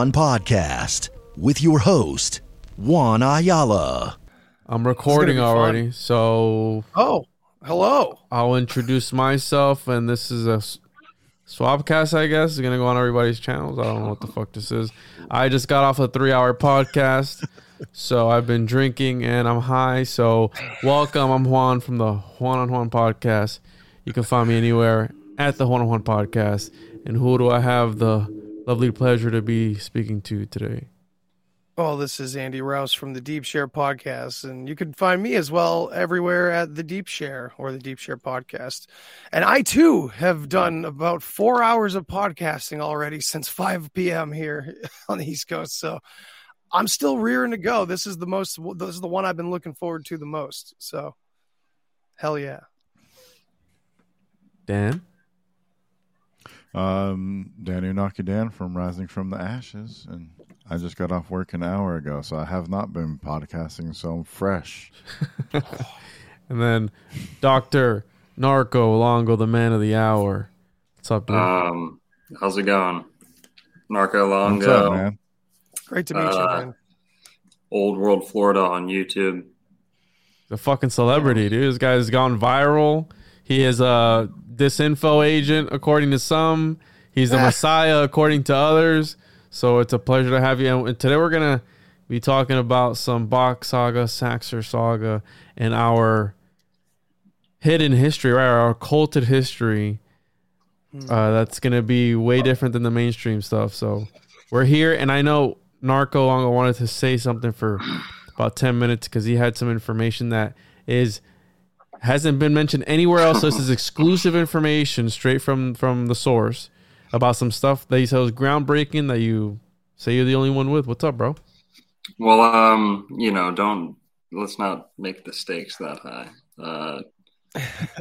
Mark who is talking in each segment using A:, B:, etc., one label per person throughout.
A: Juan on Juan podcast with your host, Juan Ayala.
B: I'm recording
C: be fun.
B: already, so
C: Oh, hello.
B: I'll introduce myself, and this is a swapcast. I guess it's gonna go on everybody's channels. I don't know what the fuck this is. I just got off a three-hour podcast, so I've been drinking and I'm high. So welcome. I'm Juan from the Juan on Juan podcast. You can find me anywhere at the Juan on Juan podcast. And who do I have the lovely pleasure to be speaking to today?
C: Oh, this is Andy Rouse from the Deep Share podcast, and you can find me as well everywhere at the Deep Share or the Deep Share podcast. And I too have done about four hours of podcasting already since 5 p.m. here on the East Coast. So I'm still rearing to go. This is the most. This is the one I've been looking forward to the most. So, hell yeah.
B: Dan.
D: Um, Danny Nakadan from Rising from the Ashes, and I just got off work an hour ago, so I have not been podcasting, so I'm fresh.
B: And then Dr. Narco Longo, the man of the hour. What's up, dude?
E: Um, how's it going? Narco
D: What's
E: Longo,
D: up, man?
C: Great to meet you,
E: Uh,
C: man.
E: Old World Florida on YouTube.
B: the fucking celebrity, dude. This guy's gone viral. He is a disinfo agent, according to some. He's the messiah, according to others. So it's a pleasure to have you. And today we're going to be talking about some Bock saga, Saxer saga, and our hidden history, right? Our occulted history. Uh, that's going to be way different than the mainstream stuff. So we're here, and I know Narco Longo wanted to say something for about 10 minutes because he had some information that is hasn't been mentioned anywhere else. This is exclusive information straight from from the source about some stuff that he said was groundbreaking that you say you're the only one with. What's up, bro?
E: Well, um, you know, don't let's not make the stakes that high. Uh,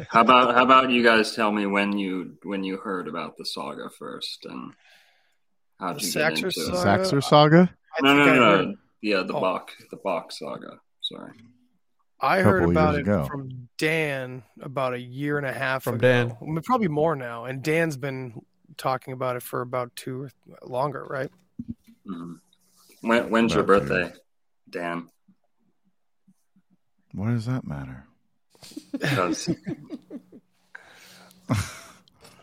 E: how about how about you guys tell me when you when you heard about the saga first and how
C: The
E: did you get into
C: saga?
E: it?
D: Saxer Saga?
C: I
E: No,
C: think
E: no, no,
C: heard-
E: no. Yeah, the
C: Oh.
E: Bock, the Bock saga. Sorry.
C: I heard about it
D: ago.
C: from Dan about a year and a half
B: From
C: ago.
B: Dan.
C: I mean, probably more now. And Dan's been talking about it for about two or longer, right?
E: Mhm. When, when's your
D: About two.
E: birthday, Dan?
D: What does that matter?
E: Because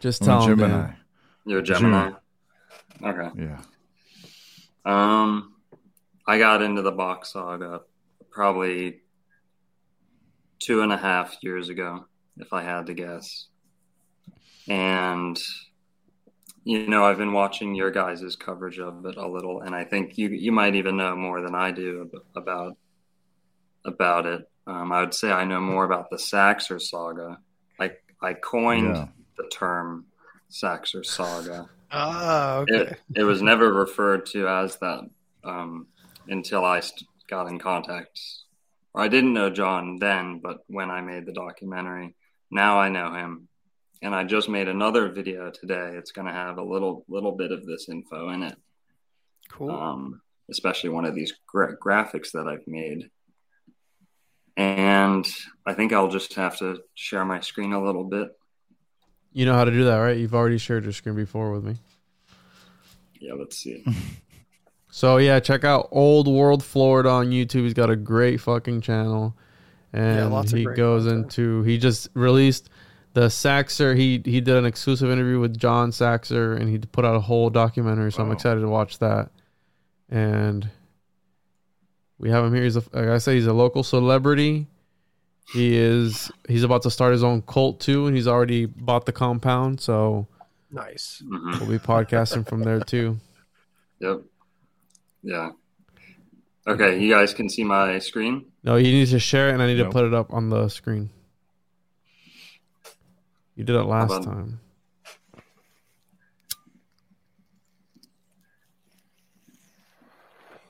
B: Just
D: I'm
B: tell
D: a
B: him.
D: Gemini.
B: Dan.
E: you're a Gemini. Okay.
D: Yeah.
E: Um, I got into the Bock saga probably two and a half years ago, if I had to guess. And you know, I've been watching your guys' coverage of it a little, and I think you you might even know more than I do about about it. Um, I would say I know more about the Saxer saga I coined
D: Yeah.
E: the term Saxer Saga.
C: Ah, okay.
E: It, it was never referred to as that um, until I st- got in contact. Or I didn't know John then, but when I made the documentary, now I know him. And I just made another video today. It's going to have a little little bit of this info in it,
C: cool.
E: um, especially one of these gra- graphics that I've made. And I think I'll just have to share my screen a little bit.
B: You know how to do that, right? You've already shared your screen before with me.
E: Yeah, let's see.
B: So yeah, check out Old World Florida on YouTube. He's got a great fucking channel, and
C: lots of
B: he
C: great
B: goes
C: content.
B: into. He just released the Saxer. He he did an exclusive interview with John Saxer, and he put out a whole documentary. So I'm excited to watch that. And we have him here. He's a, like I say, he's a local celebrity. He is. He's about to start his own cult too, and he's already bought the compound. So
C: nice.
E: hmm
B: we'll be podcasting from there too.
E: Yep. Yeah. Okay, you guys can see my screen.
B: No, you need to share it, and I need to put it up on the screen. You did it last time.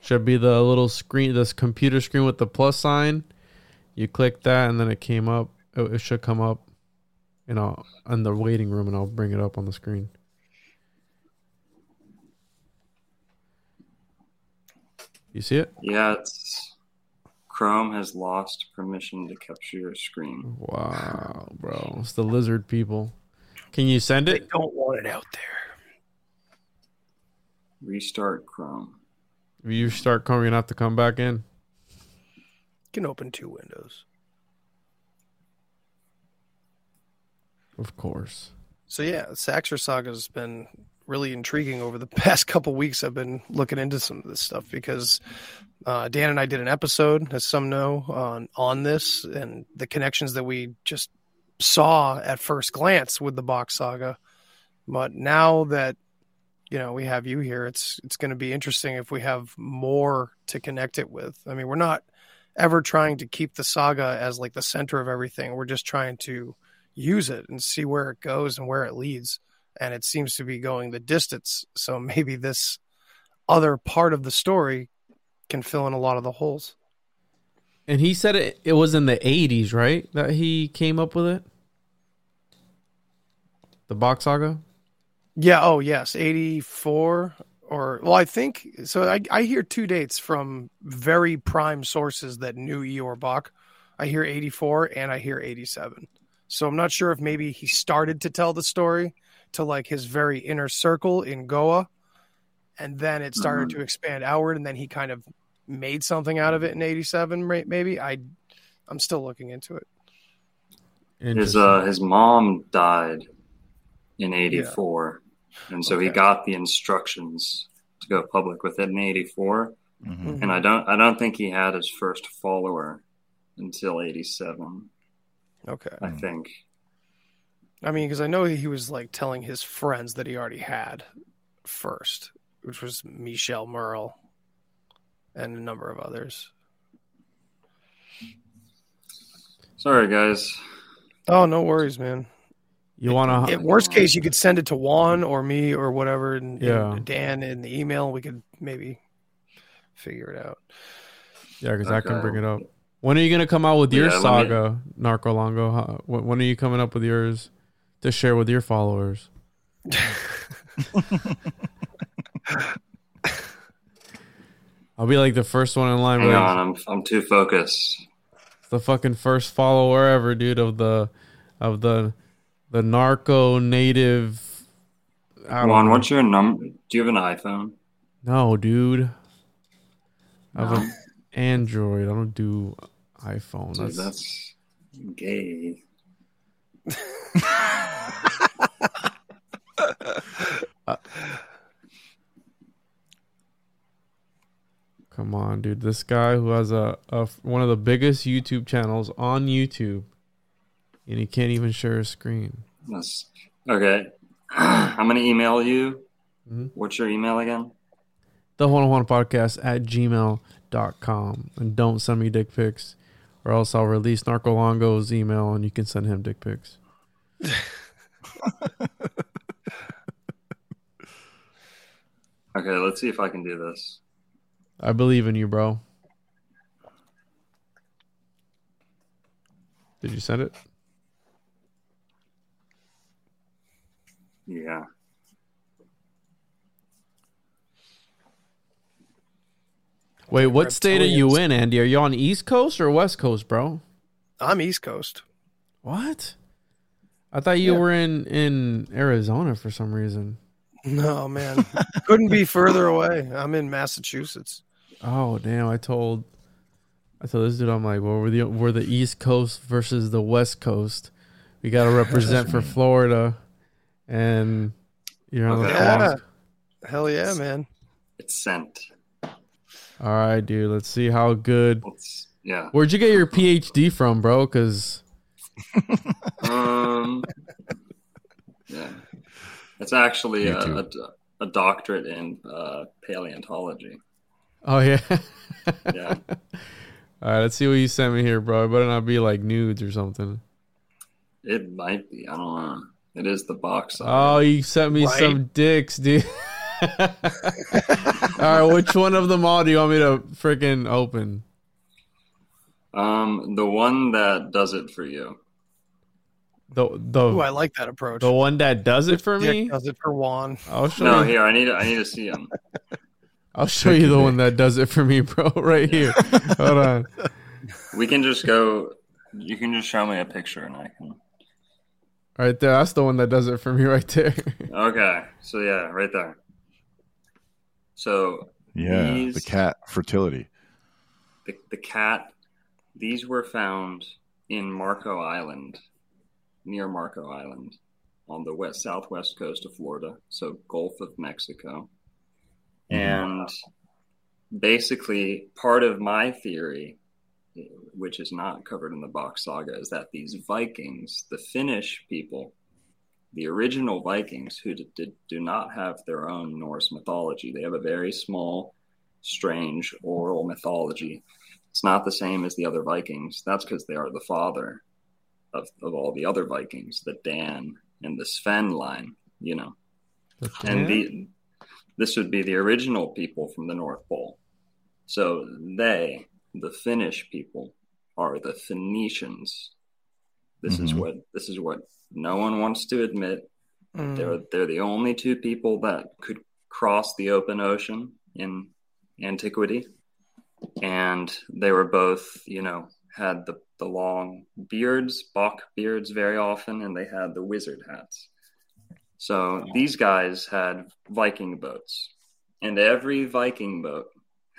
B: Should be the little screen, this computer screen with the plus sign. You click that, and then it came up. It, it should come up, you know, in the waiting room, and I'll bring it up on the screen. You see it?
E: Yeah, it's Chrome has lost permission to capture your screen.
B: Wow, bro. It's the lizard people. Can you send it?
C: They
B: it?
C: don't want it out there.
E: Restart Chrome.
B: If you start Chrome, you're gonna have to come back in.
C: You can open two windows.
B: Of course.
C: So yeah, Saxer Saga has been really intriguing over the past couple weeks. I've been looking into some of this stuff because uh, Dan and I did an episode, as some know, on on this and the connections that we just saw at first glance with the Bock saga. But now that you know we have you here, it's it's going to be interesting if we have more to connect it with. I mean, we're not ever trying to keep the saga as like the center of everything. We're just trying to use it and see where it goes and where it leads. And it seems to be going the distance. So maybe this other part of the story can fill in a lot of the holes.
B: And he said it. It was in the '80s, right? That he came up with it. The Bock saga.
C: Yeah. Oh, yes. 84 or, well, I think so. I, I hear two dates from very prime sources that knew Ior Bock. I hear 84 and I hear 87. So I'm not sure if maybe he started to tell the story to like his very inner circle in Goa. And then it started to expand outward. And then he kind of made something out of it in 87, maybe. I, I'm still looking into it.
E: His uh his mom died in '84, and so he got the instructions to go public with it in '84.
D: Mhm.
E: And I don't I don't think he had his first follower until '87.
C: Okay.
E: I think.
C: I mean, because I know he was like telling his friends that he already had first, which was Michelle Merle and a number of others.
E: Sorry, guys.
C: Oh, no worries, man.
B: you want
C: In
B: to?
C: worst case, you could send it to Juan or me or whatever, and,
B: Yeah.
C: and Dan in the email. We could maybe figure it out.
B: Yeah, because I can bring it up. When are you gonna come out with your
E: Yeah, let me-
B: saga, Narco Longo? When, when are you coming up with yours to share with your followers? I'll be like the first one in line.
E: Hang
B: like,
E: on, I'm I'm too focused.
B: the fucking first follower ever, dude, of the of the the narco native. I don't
E: Juan,
B: know.
E: what's your number? Do you have an iPhone?
B: No, dude. I have
E: No.
B: an Android. I don't do iPhone.
E: Dude,
B: That's,
E: that's gay.
B: come on, dude. This guy who has a, a one of the biggest YouTube channels on YouTube, and he can't even share his screen.
E: That's okay. I'm gonna email you.
B: Mhm.
E: What's your email again?
B: The Juan on Juan podcast at gmail.com. And don't send me dick pics, or else I'll release Narco Longo's email and you can send him dick pics.
E: Okay, let's see if I can do this.
B: I believe in you, bro. Did you send it?
E: Yeah.
B: Wait, what state are you in, Andy? Are you on East Coast or West Coast, bro?
C: I'm East Coast.
B: What? I thought you
C: Yeah.
B: were in in Arizona for some reason.
C: No man, couldn't be further away. I'm in Massachusetts.
B: Oh damn! I told I told this dude I'm like, well, we're the we're the East Coast versus the West Coast. We got to represent for Florida, and you're on the
E: Okay.
C: Yeah. Hell yeah, man.
E: It's sent.
B: All right, dude. Let's see how good.
E: Let's yeah.
B: Where'd you get your PhD from, bro? Because
E: Um Yeah. It's actually a, a, a doctorate in uh, paleontology.
B: oh yeah.
E: Yeah.
B: All right, let's see what you sent me here, bro. It better not be like nudes or something.
E: It might be. I don't know. It is the box.
B: Oh, you sent me
C: Right.
B: some dicks, dude. all right, which one of them all do you want me to freaking open?
E: Um, the one that does it for you.
B: The the
C: Ooh, I like that approach.
B: the one that does it for
C: Dick
B: me.
C: does it for Juan.
B: I'll show
E: No,
B: you.
E: here I need. I need to see him.
B: I'll show you the one that does it for me, bro. Right here. Hold on.
E: We can just go. You can just show me a picture, and I can.
B: Right there. That's the one that does it for me, right there.
E: Okay. So yeah, right there. So
D: Yeah,
E: These-
D: the cat fertility.
E: the the cat. These were found in Marco Island, near Marco Island, on the west southwest coast of Florida, so Gulf of Mexico. Mm-hmm. And basically, part of my theory, which is not covered in the Bock saga, is that these Vikings, the Finnish people, the original Vikings, who did, did, do not have their own Norse mythology, they have a very small, strange oral mythology. It's not the same as the other Vikings. That's because they are the father of, of all the other Vikings, the Dan and the Sven line, you know. And the this would be the original people from the North Pole. So they, the Finnish people, are the Phoenicians. This is
D: Mhm.
E: what this is what no one wants to admit.
C: Mm.
E: They're they're the only two people that could cross the open ocean in antiquity, and they were both, you know, had the the long beards, Bock beards, very often, and they had the wizard hats. So these guys had Viking boats, and every Viking boat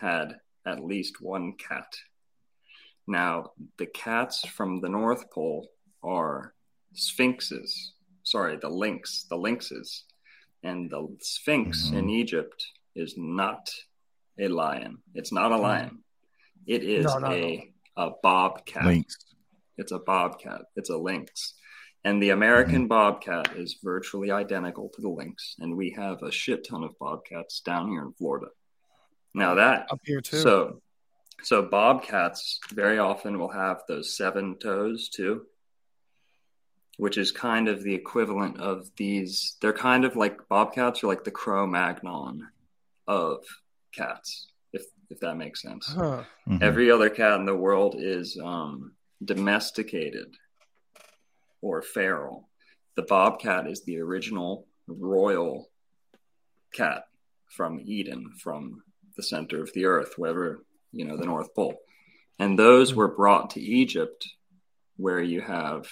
E: had at least one cat. Now, the cats from the North Pole are sphinxes. Sorry, the lynx, the lynxes. And the sphinx in mm-hmm. Egypt is not a lion. It's not a hmm. lion. It is
C: No, no,
E: a, a bobcat.
D: Lynx.
E: It's a bobcat. It's a lynx. And the American mm-hmm. bobcat is virtually identical to the lynx. And we have a shit ton of bobcats down here in Florida. Now that
C: Up here too.
E: so so bobcats very often will have those seven toes too, which is kind of the equivalent of these. They're kind of like bobcats are like the Cro-Magnon of cats, if if that makes sense.
C: Huh.
D: Mhm.
E: Every other cat in the world is um, domesticated or feral. The bobcat is the original royal cat from Eden, from the center of the earth, wherever, you know, the North Pole. And those were brought to Egypt, where you have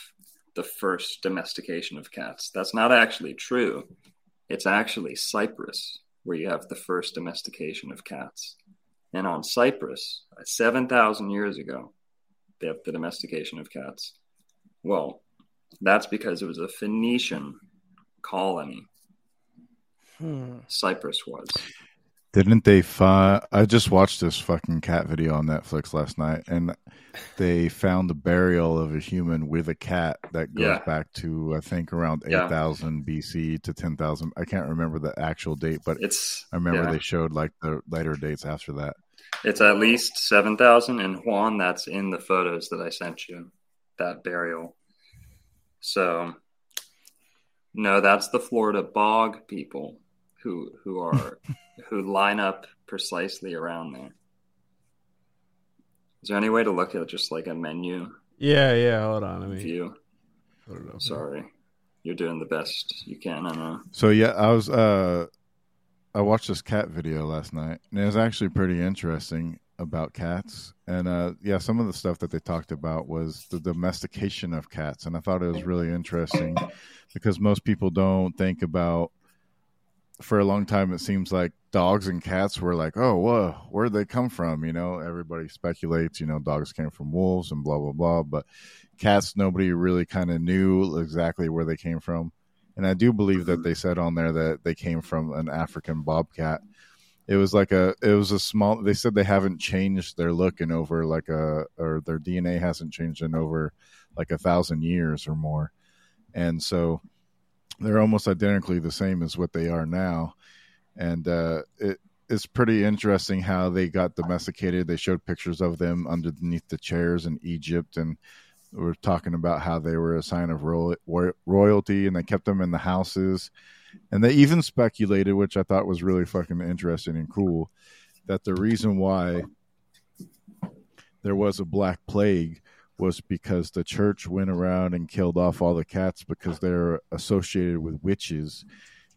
E: the first domestication of cats. That's not actually true. It's actually Cyprus, where you have the first domestication of cats. And on Cyprus, 7,000 years ago, they have the domestication of cats. Well, that's because it was a Phoenician colony.
C: Hmm.
E: Cyprus was.
D: Didn't they find? I just watched this fucking cat video on Netflix last night, and they found the burial of a human with a cat that goes
E: Yeah.
D: back to I think around
E: Yeah.
D: eight thousand BC to ten thousand. I can't remember the actual date, but
E: It's
D: I remember
E: yeah.
D: they showed like the later dates after that.
E: It's at least 7,000. And Juan, that's in the photos that I sent you, that burial. So No, that's the Florida bog people who who are who line up precisely around there. Is there any way to look at just like a menu
B: Yeah, yeah. Hold on. I mean,
E: view?
B: put it up.
E: Sorry, you're doing the best you can. I know.
D: So yeah, I was uh I watched this cat video last night and it was actually pretty interesting about cats. And uh yeah, some of the stuff that they talked about was the domestication of cats and I thought it was really interesting because most people don't think about for a long time it seems like dogs and cats were like, "Oh, whoa, where'd they come from?" You know, everybody speculates, you know, dogs came from wolves and blah blah blah, but cats nobody really kind of knew exactly where they came from and I do believe that mm-hmm. they said on there that they came from an African bobcat. It was like a, it was a small. They said they haven't changed their look in over like a, or their DNA hasn't changed in over like a thousand years or more, and so they're almost identically the same as what they are now, and uh, it it's pretty interesting how they got domesticated. They showed pictures of them underneath the chairs in Egypt and were talking about how they were a sign of royal, royalty and they kept them in the houses. And they even speculated, which I thought was really fucking interesting and cool, that the reason why there was a black plague was because the church went around and killed off all the cats because they're associated with witches.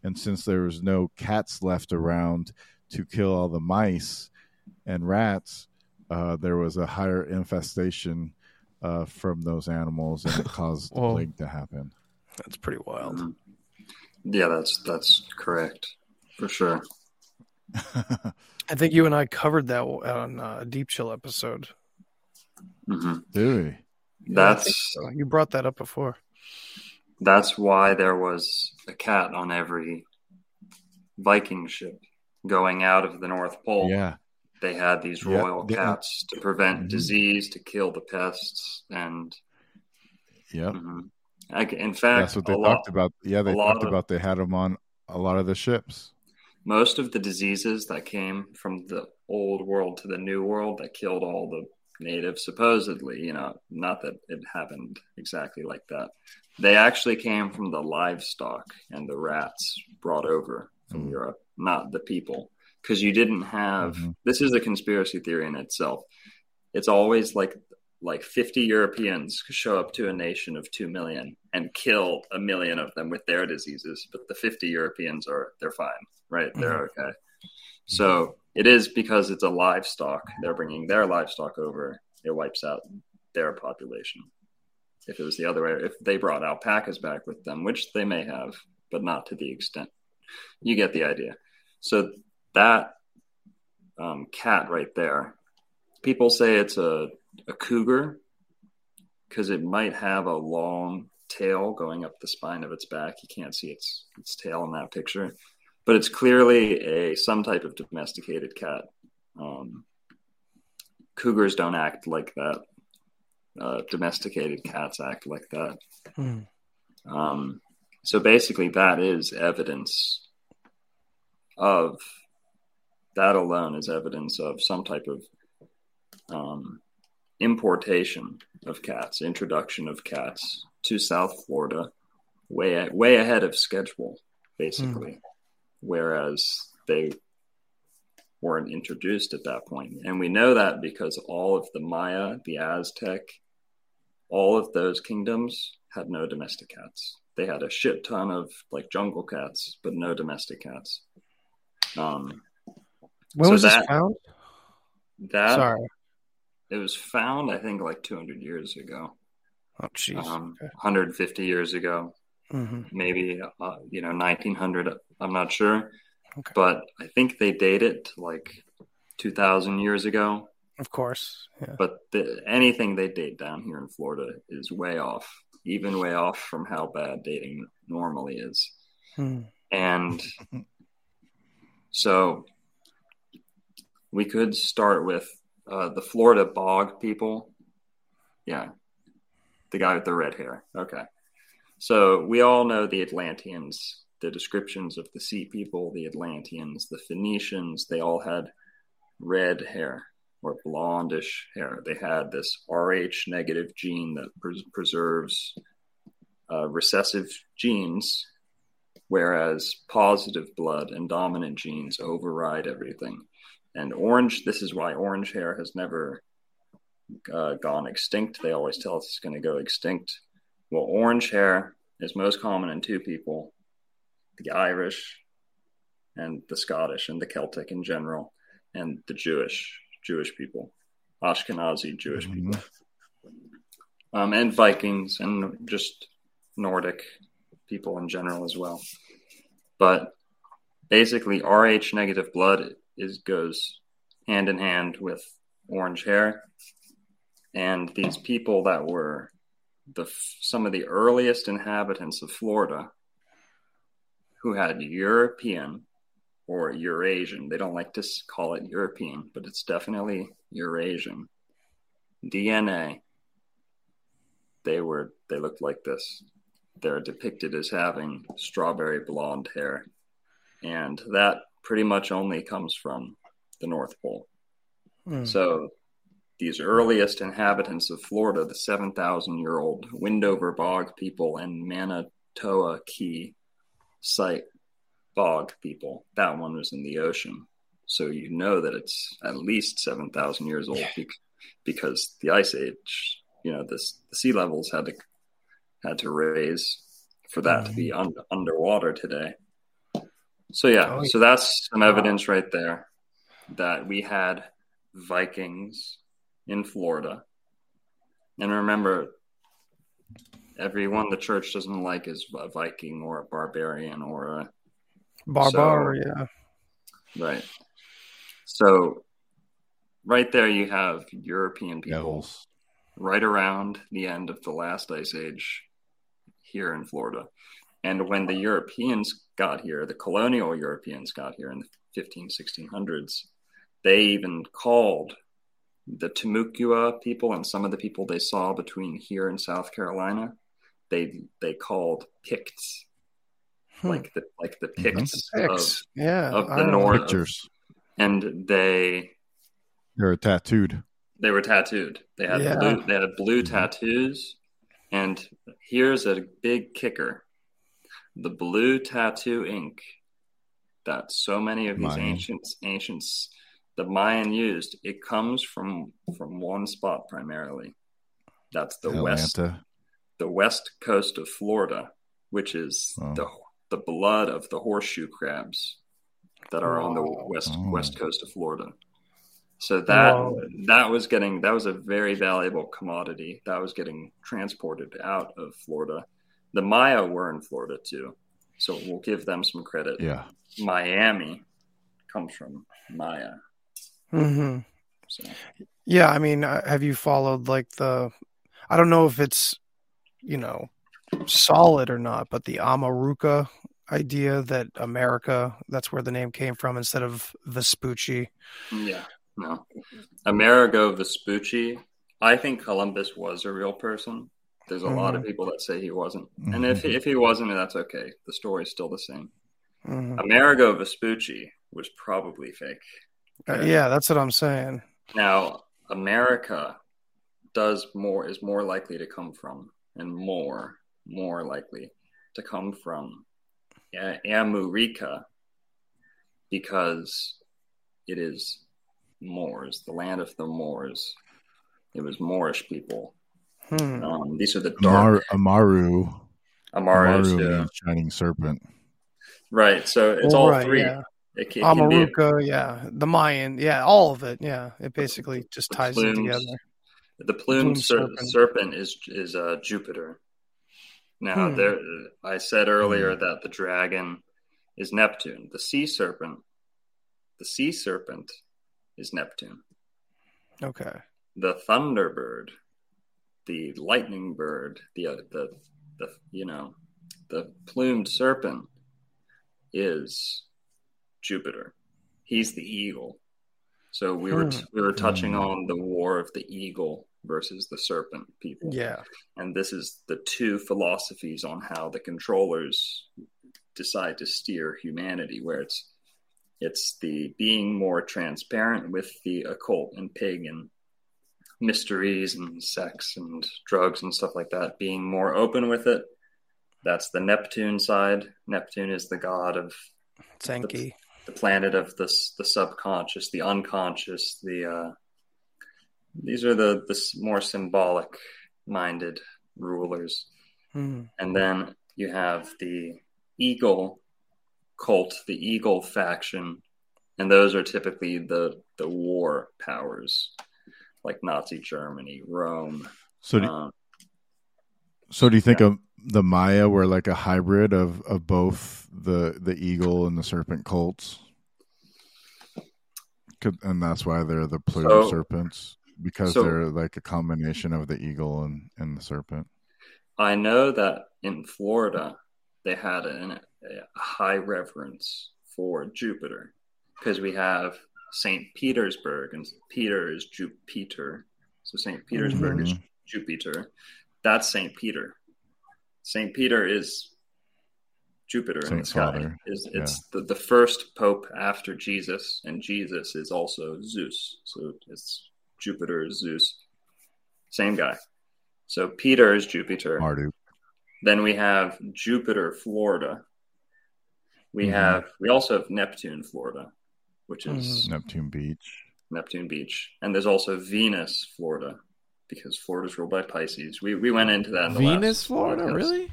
D: And since there was no cats left around to kill all the mice and rats, uh, there was a higher infestation uh, from those animals, and it caused the plague to happen.
C: That's pretty wild.
E: Mhm. Yeah, that's that's correct for sure.
C: I think you and I covered that on uh, a Deep Share episode.
E: hmm
D: Do we?
C: Yeah,
E: That's
C: so. You brought that up before.
E: That's why there was a cat on every Viking ship going out of the North Pole.
D: Yeah,
E: They had these royal
D: yeah.
E: cats to prevent
D: Mhm.
E: disease, to kill the pests, and. I c- in fact,
D: That's what they
E: lot-
D: talked about. Yeah, they talked
E: of-
D: about they had them on a lot of the ships.
E: most of the diseases that came from the old world to the new world that killed all the natives supposedly you know not that it happened exactly like that they actually came from the livestock and the rats brought over from
D: Mm.
E: europe not the people. Because you didn't have
D: Mhm.
E: this is a conspiracy theory in itself. It's always like like 50 europeans show up to a nation of 2 million and kill a million of them with their diseases but the 50 europeans are they're fine right? They're okay. So it is because it's a livestock. They're bringing their livestock over. It wipes out their population if it was the other way if they brought alpacas back with them which they may have but not to the extent. You get the idea. So that um, cat right there people say it's a, a cougar because it might have a long tail going up the spine of its back. You can't see its its tail in that picture but it's clearly a some type of domesticated cat. Um, cougars don't act like that uh, domesticated cats act like that
C: Hmm.
E: um, so basically, that is evidence of that alone is evidence of some type of um, importation of cats, introduction of cats to South Florida, way way ahead of schedule, basically. Whereas they weren't introduced at that point, and we know that because all of the Maya, the Aztec, all of those kingdoms had no domestic cats. They had a shit ton of like jungle cats, but no domestic cats. Um,
C: When
E: So
C: was this
E: that-
C: found?
E: that
C: Sorry.
E: it was found, I think, like 200 years ago,
C: Oh, jeez.
E: um,
C: Okay.
E: 150 years ago,
C: hmm
E: maybe uh, you know 1900. I'm not sure,
C: Okay.
E: but I think they date it like 2,000 years ago.
C: Of course. Yeah.
E: But the, anything they date down here in Florida is way off, even way off from how bad dating normally is.
C: Hmm.
E: And so we could start with uh, the Florida bog people. Yeah. The guy with the red hair. Okay. So we all know the Atlanteans, the descriptions of the sea people, the Atlanteans, the Phoenicians, they all had red hair or blondish hair. They had this Rh negative gene that pres- preserves uh, recessive genes whereas positive blood and dominant genes override everything. And orange, this is why orange hair has never uh, gone extinct. They always tell us it's going to go extinct. Well, orange hair is most common in two people the Irish and the Scottish and the Celtic in general, and the Jewish Jewish people, Ashkenazi Jewish
D: Mhm.
E: people, um, and Vikings and just Nordic people in general as well. But basically, Rh negative blood is goes hand in hand with orange hair, and these people that were the some of the earliest inhabitants of Florida who had European or Eurasian. They don't like to call it European, but it's definitely Eurasian DNA. They were they looked like this. They're depicted as having strawberry blonde hair, and that pretty much only comes from the North Pole.
C: Hmm.
E: So these earliest inhabitants of Florida, the 7,000 year old Windover Bog people and Manasota Key site bog people, that one was in the ocean. So you know that it's at least 7,000 years old bec- because the ice age, you know, this, the sea levels had to had to raise for that to be mm-hmm. un- underwater today. So yeah,
C: Oh,
E: so that's some evidence right there that we had Vikings in Florida. And remember, everyone the church doesn't like is a Viking or a barbarian or a
C: Barbar, yeah.
E: right. So right there you have European people
D: Devils.
E: right around the end of the last ice age here in Florida. And when the Europeans got here, the colonial Europeans got here in the 15, 1600s, they even called the Timucua people and some of the people they saw between here and South Carolina, they they called Picts,
C: Hmm.
E: like the like the Picts of,
C: Yeah.
E: of the
C: don't.
E: North.
D: Pictures.
E: and they
D: They're tattooed.
E: they were tattooed. They had
C: Yeah.
E: blue they had blue
D: Mhm.
E: tattoos. And here's a big kicker. The blue tattoo ink that so many of these
D: Mayan.
E: ancients ancients the Mayan used, it comes from from one spot primarily. That's the west
D: Atlanta.
E: The west coast of Florida, which is
D: Oh.
E: the the blood of the horseshoe crabs that are on the west
D: Oh.
E: west coast of Florida. So that
C: Wow.
E: that was getting that was a very valuable commodity that was getting transported out of Florida. The Maya were in Florida too, so we'll give them some credit.
D: Yeah.
E: Miami comes from Maya.
C: Mhm.
E: So
C: Yeah, I mean, uh, have you followed like the? I don't know if it's, you know, solid or not, but the Amaruca idea that America, that's where the name came from instead of Vespucci.
E: yeah, no, Amerigo Vespucci. I think Columbus was a real person. There's a lot of people that say he wasn't, and if if he wasn't, that's okay. The story's still the same.
C: Mhm.
E: Amerigo Vespucci was probably fake.
C: Uh, yeah, that's what I'm saying.
E: Now, America does more is more likely to come from, and more more likely to come from A- Amurica because it is Moors, the land of the Moors. It was Moorish people.
C: Hmm.
E: Um, these are the dark
D: Amaru.
E: Amaros.
D: Amaru
E: yeah.
D: means shining serpent.
E: Right. So it's
C: Well,
E: all
C: right,
E: three.
C: yeah.
E: It, ca- it can be
C: Amaruca, yeah, the Mayan, yeah, all of it, yeah. It basically just
E: The
C: ties it together.
E: The plumed
C: Plumed
E: ser-
C: serpent.
E: serpent. is is uh, Jupiter. Now,
C: Hmm.
E: there, I said earlier that the dragon is Neptune. The sea serpent, the sea serpent, is Neptune.
C: Okay.
E: The thunderbird, the lightning bird, the uh, the the you know, the plumed serpent is Jupiter. He's the eagle. So we were
C: Hmm.
E: we were touching
D: Hmm.
E: on the war of the eagle versus the serpent people.
C: Yeah.
E: And this is the two philosophies on how the controllers decide to steer humanity, where it's it's the being more transparent with the occult and pagan mysteries and sex and drugs and stuff like that, being more open with it, That's the Neptune side. Neptune is the god of
C: Senki.
E: the planet of the the subconscious, the unconscious. The uh, these are the the more symbolic minded rulers.
C: Hmm.
E: And then you have the Eagle cult, the Eagle faction, and those are typically the the war powers, like Nazi Germany, Rome.
D: So, do,
E: Um,
D: so do you think of the Maya were like a hybrid of, of both the the eagle and the serpent cults? Could, and that's why they're the Pluto
E: So-
D: serpents because
E: so-
D: they're like a combination of the eagle and, and the serpent.
E: I know that in Florida they had an, a high reverence for Jupiter because we have Saint Petersburg and Peter is Jupiter, so Saint Petersburg is
D: Mhm.
E: Jupiter. That's Saint Peter. Saint Peter is Jupiter in
D: Saint
E: the sky. Is it's the, the first pope after Jesus, and Jesus is also Zeus. So it's Jupiter is Zeus. Same guy. So Peter is Jupiter.
D: Marduk.
E: Then we have Jupiter, Florida. We
D: Mhm.
E: have we also have Neptune, Florida, which is
D: Neptune Beach.
E: Neptune Beach, and there's also Venus, Florida, because Florida's ruled by Pisces. We we went into that in the
B: Venus,
E: last
B: Florida,
E: podcast.
B: really?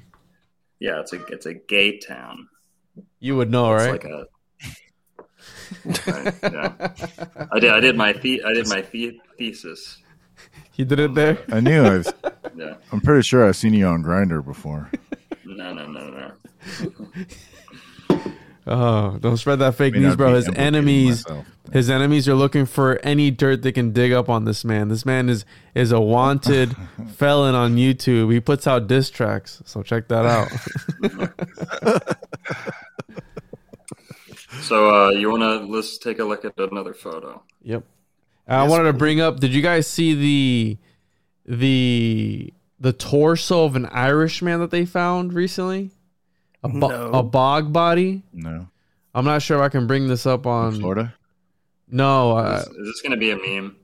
E: Yeah, it's a it's a gay town.
B: You would know,
E: It's
B: right?
E: like a Right, yeah. I did I did my the, I did my the, thesis.
B: you did it there.
D: I knew I was,
E: Yeah,
D: I'm pretty sure I've seen you on Grindr before.
E: no, no, no, no.
B: Oh, don't spread that fake news, bro. His enemies,
D: myself.
B: his enemies are looking for any dirt they can dig up on this man. This man is is a wanted felon on YouTube. He puts out diss tracks, so check that out.
E: So uh, you want to let's take a look at another photo.
B: Yep. I wanted to bring up. Did you guys see the the the torso of an Irishman that they found recently? A, bo-
C: No.
B: a bog body.
D: No.
B: I'm not sure if I can bring this up on.
D: Florida?
B: No, uh,
E: Is, is this going to be a meme?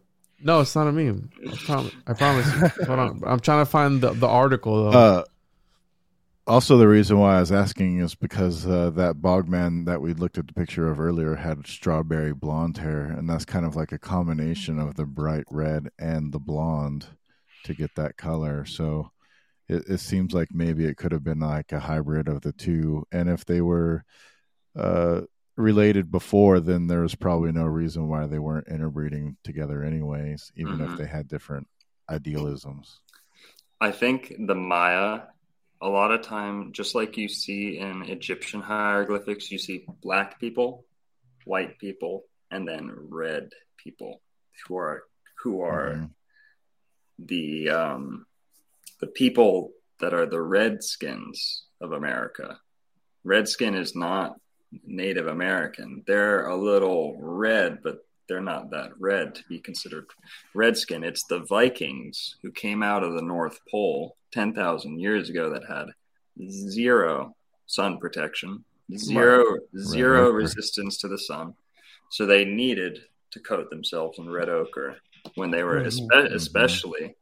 B: no, it's not a meme. I, prom- I promise. you. Hold on. I'm trying to find the, the article though.
D: Uh, also, the reason why I was asking is because uh, that bogman that we looked at the picture of earlier had strawberry blonde hair, and that's kind of like a combination of the bright red and the blonde to get that color. So it, it seems like maybe it could have been like a hybrid of the two. And if they were uh, related before, then there was probably no reason why they weren't interbreeding together, anyways, even
E: Mhm.
D: if they had different idealisms.
E: I think the Maya, a lot of time, just like you see in Egyptian hieroglyphics, you see black people, white people, and then red people who are who are
D: Mhm.
E: the um, the people that are the redskins of America. Redskin is not Native American. They're a little red, but they're not that red to be considered redskin. It's the Vikings who came out of the North Pole 10,000 years ago that had zero sun protection, zero, resistance to the sun. So they needed to coat themselves in red ochre when they were
C: Mhm.
E: espe- especially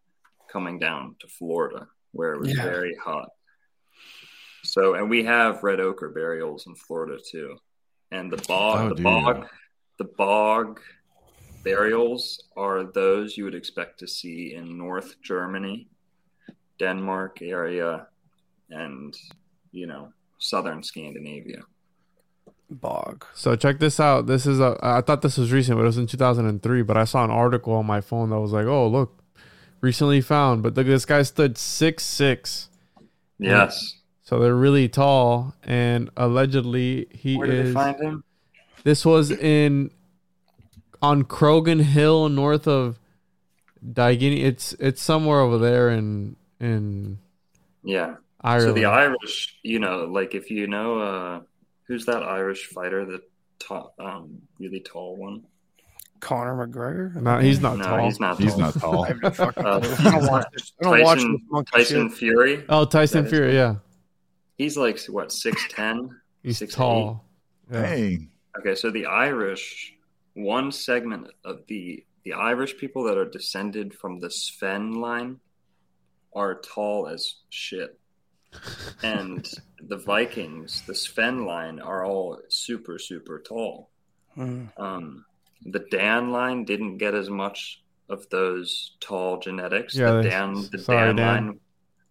E: coming down to Florida where it was
C: Yeah.
E: very hot. So, and we have red ochre burials in Florida too. And the bog,
D: Oh,
E: the bog, the bog burials are those you would expect to see in North Germany, Denmark area, and you know southern Scandinavia.
C: Bog.
B: So check this out. This is a. I thought this was recent, but it was in 2003. But I saw an article on my phone that was like, "Oh, look, recently found." But look, this guy stood six six,
E: Yes.
B: so they're really tall. And allegedly, he
E: Where did
B: is.
E: they find him?
B: This was in on Croghan Hill, north of Daingean. It's it's somewhere over there in in
E: Yeah.
B: Ireland.
E: So the Irish, you know, like if you know, uh, who's that Irish fighter, the tall, um, really tall one?
C: Conor McGregor.
B: no, he's not
E: no,
B: tall.
E: he's not.
D: He's
E: tall.
D: not tall.
C: I no
E: Uh,
C: clue. I don't watch this. I don't watch
E: Tyson,
C: this
E: Tyson
C: shit.
E: Fury.
B: Oh, Tyson
E: That is-
B: Fury. Yeah,
E: He's like what six ten.
B: he's
E: Six
B: tall. Yeah.
D: Hey,
E: Okay, so the Irish, one segment of the the Irish people that are descended from the Sven line are tall as shit. and the Vikings, the Sven line, are all super super tall.
C: Mm.
E: Um, the Dan line didn't get as much of those tall genetics.
B: Yeah,
E: the Dan, the
B: sorry,
E: Dan,
B: Dan.
E: line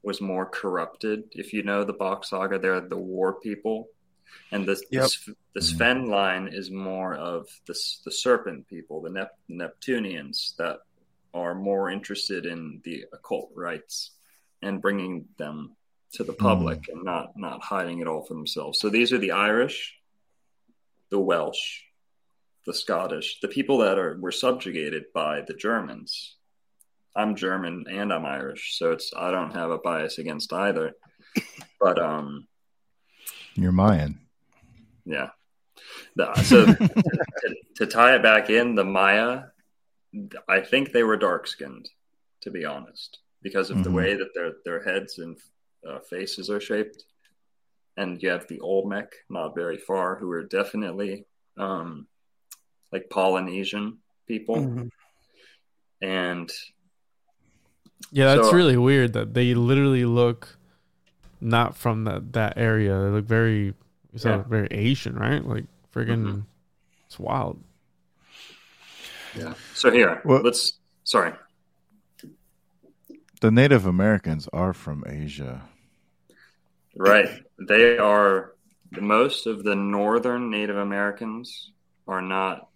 E: was more corrupted. If you know the Bock Saga, they're the war people, and the
C: Yep.
E: the, the Sven line is more of the the Serpent people, the Nep- Neptunians that are more interested in the occult rites and bringing them to the public and not not hiding it all for themselves. So these are the Irish, the Welsh, the Scottish, the people that are were subjugated by the Germans. I'm German and I'm Irish, so it's I don't have a bias against either. But um
D: You're Mayan.
E: yeah. The, so to, to tie it back in, the Maya, I think they were dark skinned, to be honest, because of the
D: Mhm.
E: way that their their heads and uh, faces are shaped. And you have the Olmec, not very far, who are definitely um, like Polynesian people.
C: Mhm.
E: And
B: Yeah, that's
E: So-
B: really weird that they literally look not from that that area. They look very, you said
E: Yeah.
B: very Asian, right? Like friggin',
E: Mhm.
B: it's wild.
E: yeah, so here,
D: Well-
E: let's. Sorry,
D: The Native Americans are from Asia.
E: Right. They are most of the northern Native Americans are not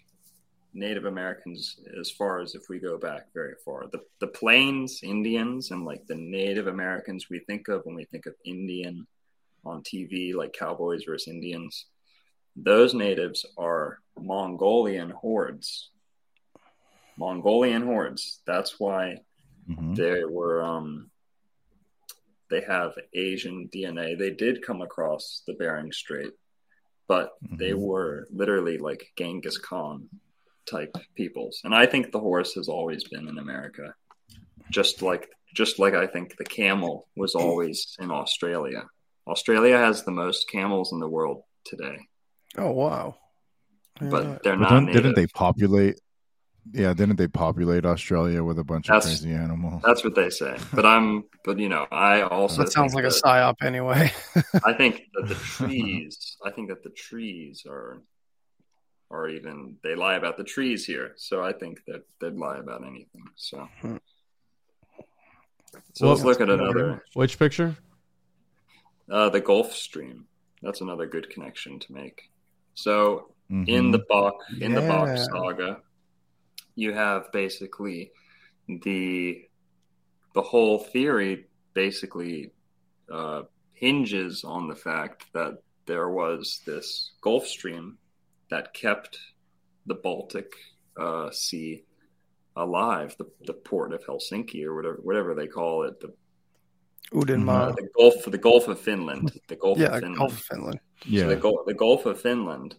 E: Native Americans as far as if we go back very far. The the Plains Indians and like the Native Americans we think of when we think of Indian on TV, like cowboys versus Indians. Those natives are Mongolian hordes. Mongolian hordes. That's why
D: Mhm.
E: they were um they have asian dna they did come across the bering strait but they
D: Mhm.
E: were literally like genghis khan type peoples and i think the horse has always been in america just like just like i think the camel was always in australia australia has the most camels in the world today
C: Oh wow. Yeah.
E: but they're
D: But
E: not
D: don't- didn't they populate? Yeah, didn't they populate Australia with a bunch
E: That's-
D: of crazy animals?
E: that's what they say but i'm but you know i also
C: that sounds
E: think
C: like a psyop anyway.
E: I think that the trees. I think that the trees are, or even they lie about the trees here. So I think that they'd lie about anything. So,
C: Hmm.
E: so let's look at another.
B: Which picture?
E: Uh, the Gulf Stream. That's another good connection to make. So
D: Mhm.
E: in the Bock in the
C: Bock
E: saga, you have basically the the whole theory basically uh, hinges on the fact that there was this Gulf Stream that kept the Baltic uh, Sea alive, the, the port of Helsinki or whatever whatever they call it, the, uh, the Gulf the Gulf of Finland, the Gulf
C: yeah,
E: of Finland.
C: Gulf of Finland.
D: yeah,
E: So the, Gulf, the Gulf of Finland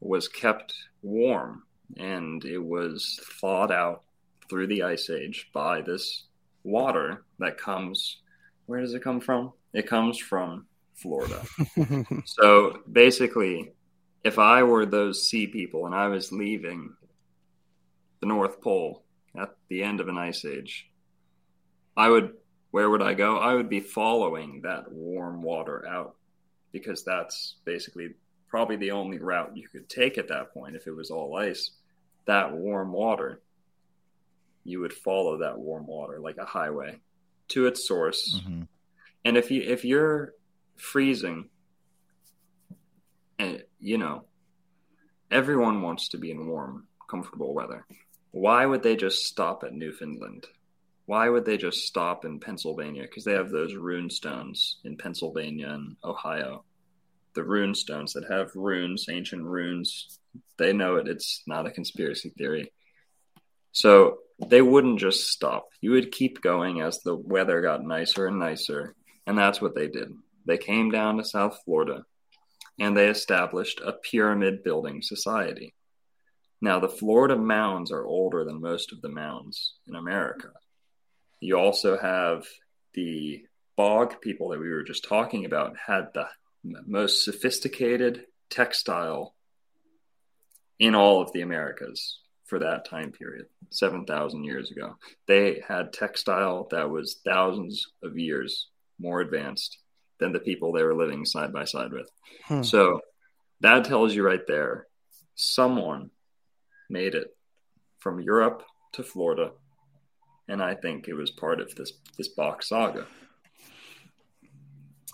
E: was kept warm and it was thawed out through the ice age by this water that comes. Where does it come from? It comes from Florida. so basically, if I were those sea people and I was leaving the North Pole at the end of an ice age, I would. Where would I go? I would be following that warm water out because that's basically probably the only route you could take at that point if it was all ice. That warm water, you would follow that warm water like a highway to its source.
D: Mhm.
E: And if you if you're freezing, you know, everyone wants to be in warm, comfortable weather. Why would they just stop at Newfoundland? Why would they just stop in Pennsylvania? Because they have those rune stones in Pennsylvania and Ohio. The rune stones that have runes, ancient runes. They know it. It's not a conspiracy theory. So they wouldn't just stop. You would keep going as the weather got nicer and nicer. And that's what they did. They came down to South Florida and they established a pyramid building society. Now, the Florida mounds are older than most of the mounds in America. You also have the bog people that we were just talking about had the most sophisticated textile in all of the Americas for that time period, 7,000 years ago. They had textile that was thousands of years more advanced. Than the people they were living side by side with.
C: Hmm.
E: So that tells you right there someone made it from Europe to Florida. And I think it was part of this this Bock saga.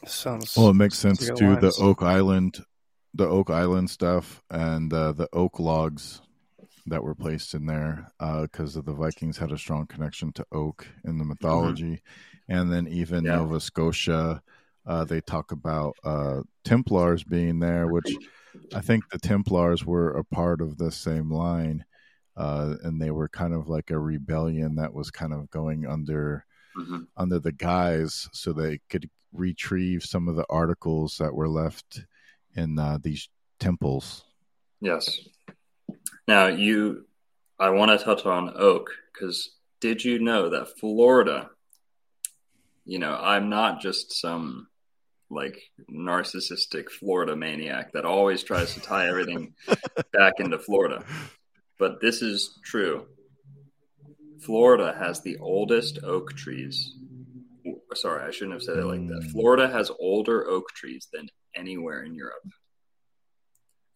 C: Sounds
D: Well, it makes sense
C: Zero
D: too. The. Oak Island, the Oak Island stuff, and uh, the oak logs that were placed in there because the Vikings had a strong connection to oak in the mythology, and then even
E: Yeah.
D: Nova Scotia. Uh, they talk about uh, Templars being there, which I think the Templars were a part of the same line, uh, and they were kind of like a rebellion that was kind of going under
E: Mhm.
D: under the guise so they could retrieve some of the articles that were left in uh, these temples.
E: Yes. Now you, I want to touch on oak because did you know that Florida? You know, I'm not just some like narcissistic Florida maniac that always tries to tie everything back into Florida, but this is true. Florida has the oldest oak trees. Sorry, I shouldn't have said it like that.
D: Mm.
E: Florida has older oak trees than anywhere in Europe.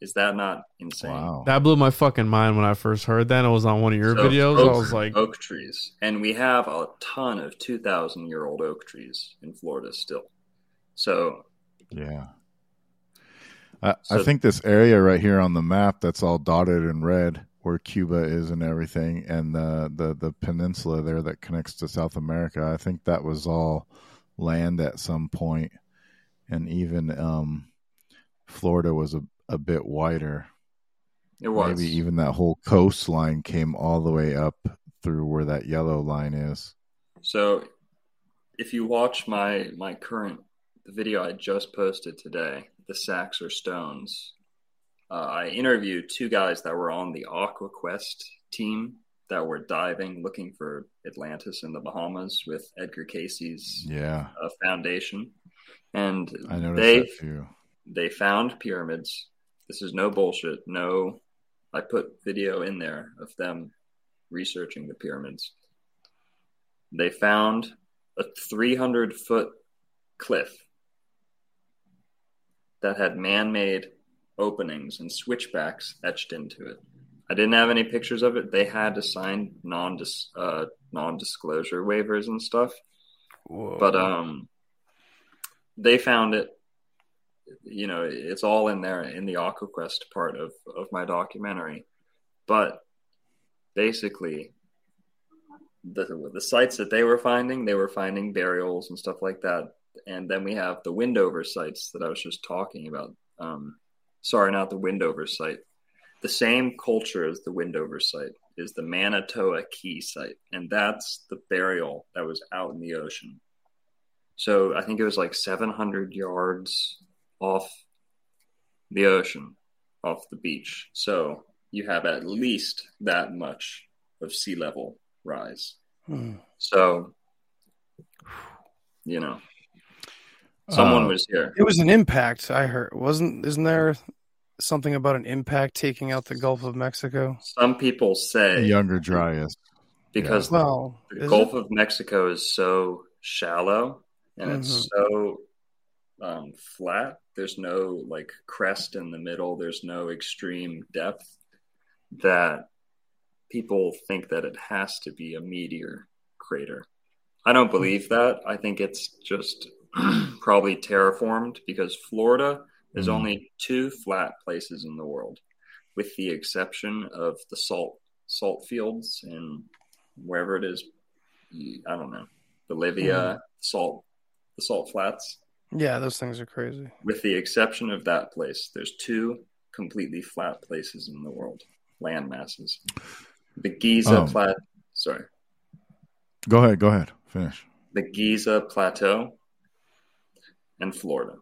E: Is that not insane?
D: Wow.
B: That blew my fucking mind when I first heard that. It was on one of your
E: So,
B: videos.
E: oak-
B: I was like,
E: oak trees, and we have a ton of two thousand year old oak trees in Florida still. So
D: Yeah. I, I think this area right here on the map that's all dotted in red where Cuba is and everything and the, the, the peninsula there that connects to South America, I think that was all land at some point. And even um, Florida was a, a bit wider.
E: it was
D: Maybe even that whole coastline came all the way up through where that yellow line is.
E: So if you watch my my current the video I just posted today, the Saxer stones, uh, I interviewed two guys that were on the AquaQuest team that were diving looking for Atlantis in the Bahamas with Edgar Cayce's
D: Yeah,
E: uh, foundation, and
D: I noticed
E: they they found pyramids. This is no bullshit. No, I put video in there of them researching the pyramids. They found a 300 foot cliff that had man made openings and switchbacks etched into it. I didn't have any pictures of it. They had to sign non uh, non disclosure waivers and stuff
C: Whoa.
E: but um they found it you know it's all in there in the aquaquest part of of my documentary but basically the the sites that they were finding they were finding burials and stuff like that and then we have the windover sites that i was just talking about um sorry not the windover site the same culture as the windover site is the Manasota Key site and that's the burial that was out in the ocean so I think it was like 700 yards off the ocean, off the beach. So you have at least that much of sea level rise.
C: Hmm.
E: So, you know, someone
D: Uh,
E: was here.
C: It was an impact. I heard. Wasn't? Isn't there something about an impact taking out the Gulf of Mexico?
E: Some people say
D: Younger Dryas.
E: because
C: Well,
E: the
C: is
E: Gulf
C: it?
E: of Mexico is so shallow and it's so um, flat. There's no like crest in the middle. There's no extreme depth that people think that it has to be a meteor crater. I don't believe that. I think it's just probably terraformed because Florida is
D: Mhm.
E: only two flat places in the world, with the exception of the salt salt fields and wherever it is. I don't know Bolivia salt the salt flats.
C: Yeah, those things are crazy.
E: With the exception of that place, there's two completely flat places in the world, land masses. The Giza
D: Um,
E: plat sorry,
D: Go ahead. Go ahead. Finish.
E: the Giza Plateau and Florida.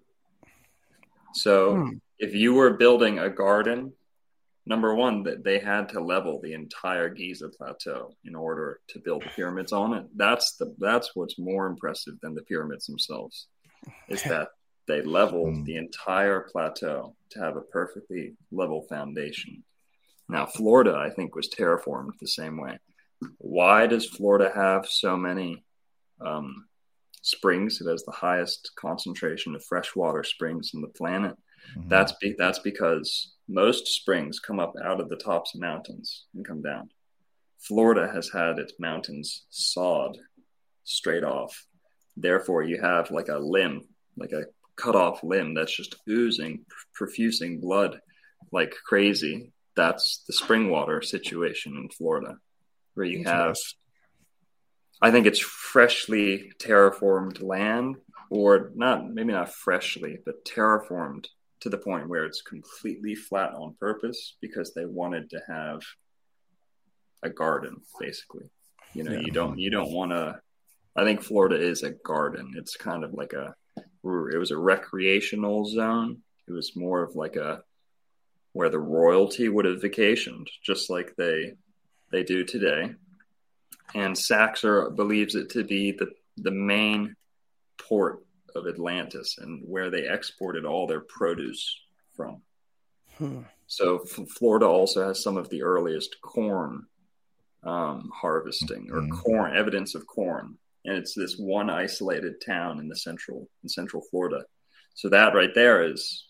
E: So
C: Hmm.
E: if you were building a garden, number one, that they had to level the entire Giza Plateau in order to build the pyramids on it. That's the that's what's more impressive than the pyramids themselves, is that they leveled
D: Hmm.
E: the entire plateau to have a perfectly level foundation. Now, Florida, I think, was terraformed the same way. Why does Florida have so many um, springs. It has the highest concentration of freshwater springs in the planet.
D: Mhm.
E: That's be- that's because most springs come up out of the tops of mountains and come down. Florida has had its mountains sawed straight off. Therefore, you have like a limb, like a cut off limb that's just oozing, profusing blood like crazy. That's the spring water situation in Florida, where you have, I think it's freshly terraformed land, or not, maybe not freshly, but terraformed to the point where it's completely flat on purpose because they wanted to have a garden, basically. You know,
D: Yeah.
E: you don't you don't want to. I think Florida is a garden. It's kind of like a. It was a recreational zone. It was more of like a where the royalty would have vacationed, just like they they do today. And Saxer believes it to be the the main port of Atlantis and where they exported all their produce from.
C: Hmm.
E: So Florida also has some of the earliest corn um, harvesting or
D: Mhm.
E: corn evidence of corn, and it's this one isolated town in the central in central Florida. So that right there is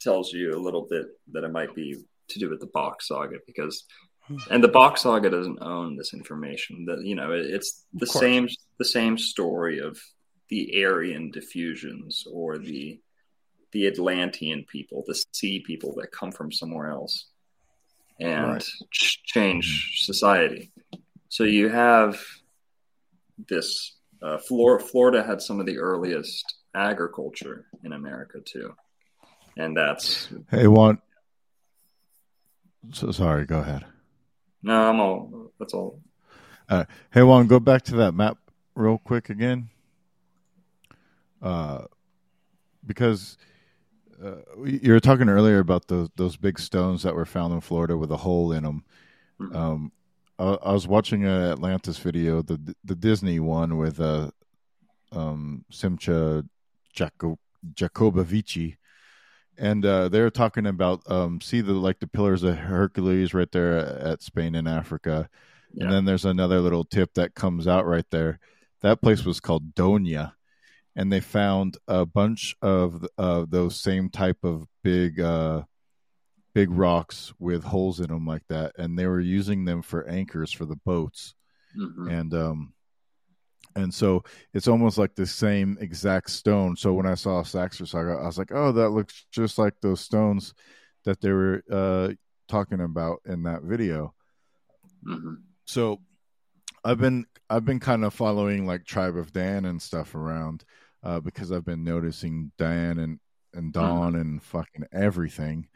E: tells you a little bit that it might be to do with the Bock saga because, and the Bock saga doesn't own this information. That you know it, it's the same the same story of the Aryan diffusions or the the Atlantean people, the sea people that come from somewhere else and
C: Right.
E: ch- change society. So you have this. Uh, Flor- Florida had some of the earliest agriculture in America too, and that's
D: Hey, Juan. So sorry. Go ahead.
E: No, I'm all. That's all.
D: Hey, Juan, go back to that map real quick again. Uh, because uh, you were talking earlier about those those big stones that were found in Florida with a hole in them.
E: Mhm.
D: Um, I, I was watching a Atlantis video, the the Disney one with uh, um, Simcha Jaco- Jacobovici, and uh, they're talking about um, see the like the pillars of Hercules right there at Spain and Africa,
E: Yeah.
D: and then there's another little tip that comes out right there. That place was called Donia, and they found a bunch of uh, those same type of big uh, big rocks with holes in them like that, and they were using them for anchors for the boats
E: Mhm.
D: and um and so it's almost like the same exact stone so when i saw saxer saga i was like oh that looks just like those stones that they were uh talking about in that video
E: Mhm.
D: so i've been i've been kind of following like tribe of dan and stuff around uh because i've been noticing dan and and dawn and fucking everything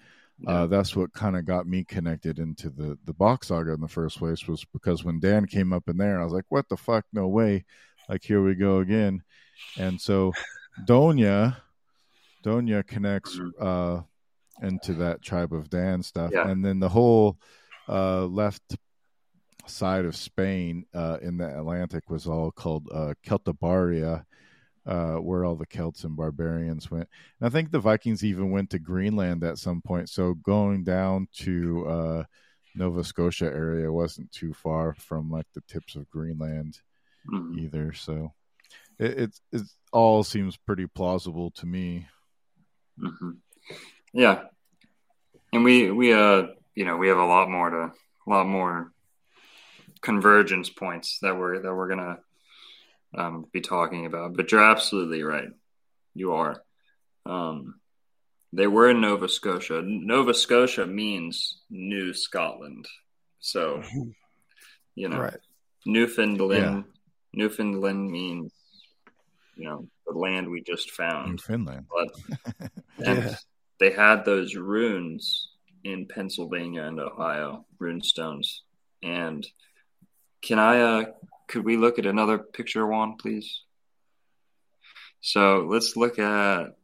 D: uh, that's what kind of got me connected into the the Bock saga in the first place was because when Dan came up in there, I was like, "What the fuck? No way!" Like here we go again, and so Donya, Donya connects
E: Mhm.
D: uh, into that tribe of Dan stuff,
E: Yeah.
D: and then the whole uh, left side of Spain uh, in the Atlantic was all called uh, uh, where all the Celts and barbarians went. And I think the Vikings even went to Greenland at some point. So going down to uh, Nova Scotia area wasn't too far from like the tips of Greenland
E: Mhm.
D: either. So it it, it all seems pretty plausible to me.
E: hmm Yeah, and we we uh you know we have a lot more to a lot more convergence points that we're that we're gonna um, be talking about. But you're absolutely right. You are. Um, they were in Nova Scotia. Nova Scotia means New Scotland. So you know
C: Right.
E: Newfoundland. Newfoundland means you know the land we just found
D: Finland.
E: but and
C: Yeah.
E: they had those runes in Pennsylvania and Ohio, rune stones. And can I uh could we look at another picture one, please? So let's look at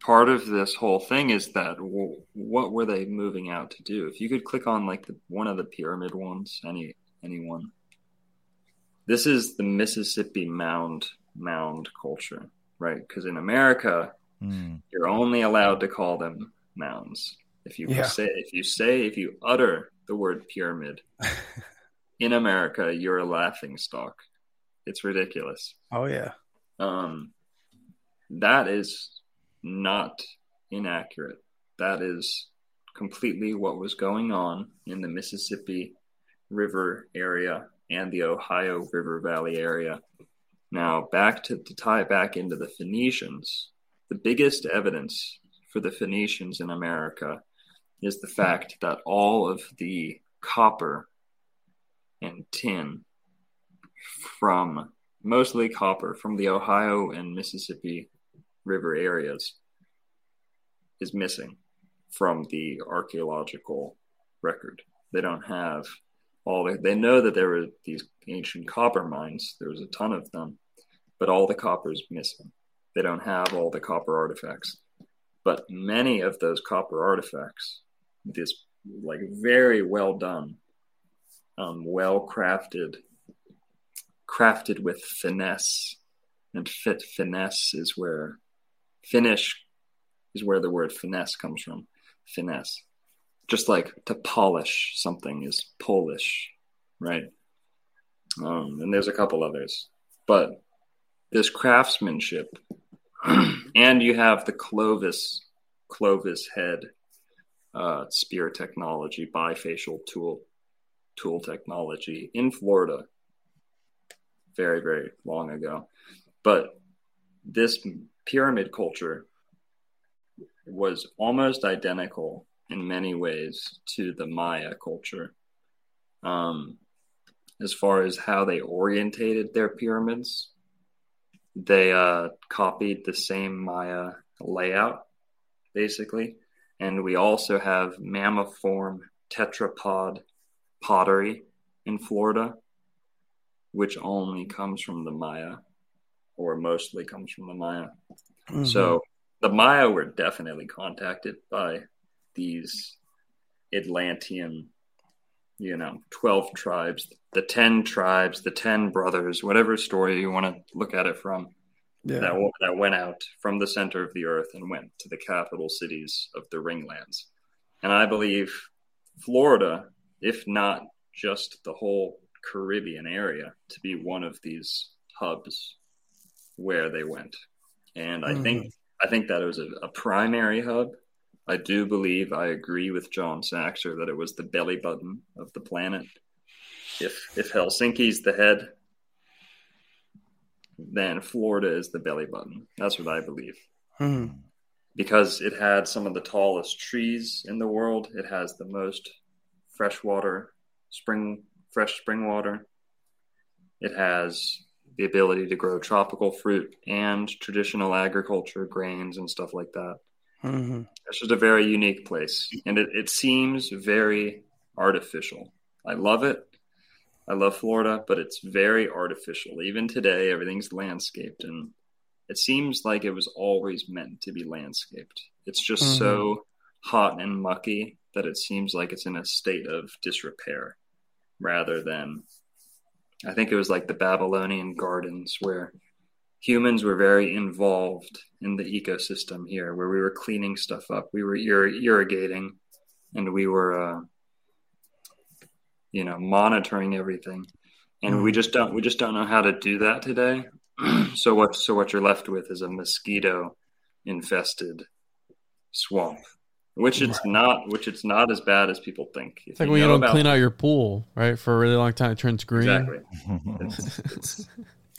E: part of this whole thing is that w- what were they moving out to do? If you could click on like the, one of the pyramid ones, any anyone. This is the Mississippi mound mound culture, right? Because in America,
D: Mm.
E: you're only allowed to call them mounds. If you
C: Yeah.
E: say if you say if you utter the word pyramid in America, you're a laughing stock. It's ridiculous.
C: Oh yeah.
E: Um, that is not inaccurate. That is completely what was going on in the Mississippi River area and the Ohio River Valley area. Now, back to, to tie back into the Phoenicians, the biggest evidence for the Phoenicians in America is the fact that all of the copper and tin from mostly copper from the Ohio and Mississippi River areas is missing from the archaeological record. They don't have all the, they know that there were these ancient copper mines. There was a ton of them, but all the copper is missing. They don't have all the copper artifacts. But many of those copper artifacts, this like very well done, um, well crafted, crafted with finesse, and fit finesse is where finish is where the word finesse comes from. Finesse, just like to polish something is Polish, right? Um, and there's a couple others, but this craftsmanship, and you have the Clovis Clovis head uh, spear technology, bifacial tool tool technology in Florida, very very long ago, but this pyramid culture was almost identical in many ways to the Maya culture. Um, as far as how they orientated their pyramids, they uh, copied the same Maya layout, basically. And we also have mammiform tetrapod pottery in Florida, which only comes from the Maya, or mostly comes from the Maya. Mm-hmm. So the Maya were definitely contacted by these Atlantean, you know, 12 tribes, the 10 tribes, the 10 brothers, whatever story you want to look at it from. Yeah. That, that went out from the center of the earth and went to the capital cities of the ringlands. And I believe Florida, if not just the whole Caribbean area, to be one of these hubs where they went. And I mm-hmm. think I think that it was a, a primary hub I do believe I agree with John Saxer that it was the belly button of the planet. If if Helsinki's the head, then Florida is the belly button. That's what I believe. Hmm. Because it had some of the tallest trees in the world. It has the most freshwater spring fresh spring water. It has the ability to grow tropical fruit and traditional agriculture, grains and stuff like that. Mm-hmm. It's just a very unique place, and it, it seems very artificial. I love it. I love Florida, but it's very artificial. Even today, everything's landscaped, and it seems like it was always meant to be landscaped. It's just mm-hmm. so hot and mucky that it seems like it's in a state of disrepair rather than I think it was like the Babylonian gardens where humans were very involved in the ecosystem here, where we were cleaning stuff up, we were ir- irrigating, and we were, uh, you know, monitoring everything. And we just don't we just don't know how to do that today. so what so what you're left with is a mosquito infested swamp which it's not which it's not as bad as people think.
B: It's like when you don't about, clean out your pool right for a really long time it turns green.
E: Exactly. It's,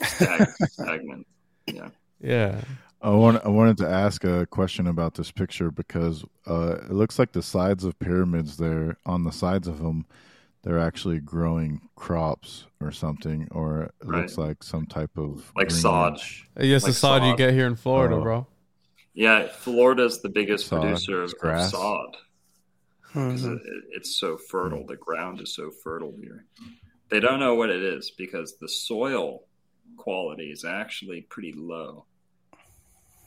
E: it's stagnant yeah.
B: Yeah.
D: I want, I wanted to ask a question about this picture because uh, it looks like the sides of pyramids there on the sides of them they're actually growing crops or something or it right. looks like some type of
E: like sod
B: yes
E: like
B: the sod, sod, you get here in florida oh. bro
E: yeah florida's the biggest sod. producer of, grass. sod mm-hmm. it, it's so fertile mm-hmm. the ground is so fertile here they don't know what it is because the soil quality is actually pretty low.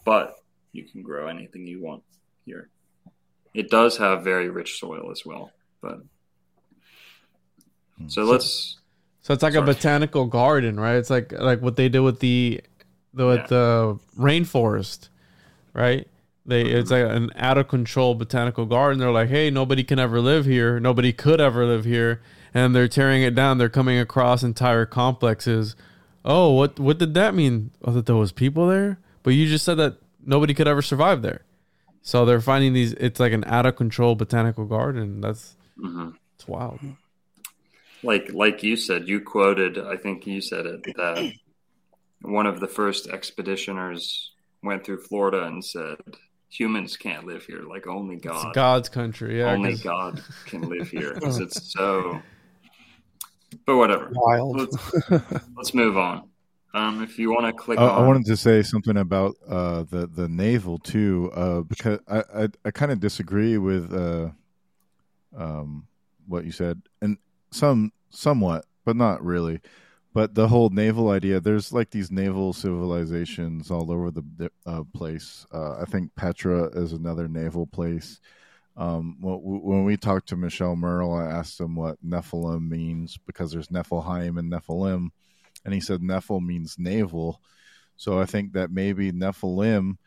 E: But you can grow anything you want here. It does have very rich soil as well, but so let's.
B: So it's like sorry. a botanical garden, right? It's like like what they did with the the with yeah. the rainforest, right? They mm-hmm. it's like an out of control botanical garden. They're like, hey, nobody can ever live here. Nobody could ever live here, and they're tearing it down. They're coming across entire complexes Oh, what what did that mean? Oh, that there was people there, but you just said that nobody could ever survive there. So they're finding these. It's like an out of control botanical garden. That's
E: hmm
B: it's wild.
E: Like like you said, you quoted. I think you said it that one of the first expeditioners went through Florida and said humans can't live here. Like only
B: It's
E: God,
B: God's country. Yeah,
E: only God can live here because it's so. But whatever.
C: Wild.
E: Let's, let's move on. Um, if you want to click
D: I,
E: on,
D: I wanted to say something about uh, the the naval too, uh, because I I, I kind of disagree with uh, um, what you said, and some somewhat, but not really. But the whole naval idea, there's like these naval civilizations all over the uh, place. Uh, I think Petra is another naval place. Um, when we talked to Michelle Merle, I asked him what Nephilim means because there's Nephilim and Nephilim, and he said Nephil means naval. So I think that maybe Nephilim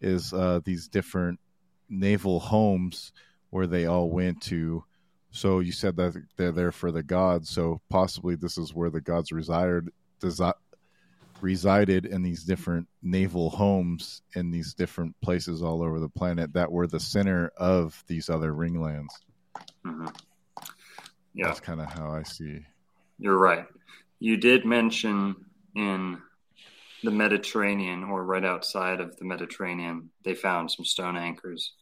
D: is uh, these different naval homes where they all went to. So you said that they're there for the gods. So possibly this is where the gods resided, desi- resided in these different naval homes in these different places all over the planet that were the center of these other ringlands.
E: Mhm. yeah,
D: That's kind of how I see.
E: You're right. You did mention in the Mediterranean or right outside of the Mediterranean, they found some stone anchors.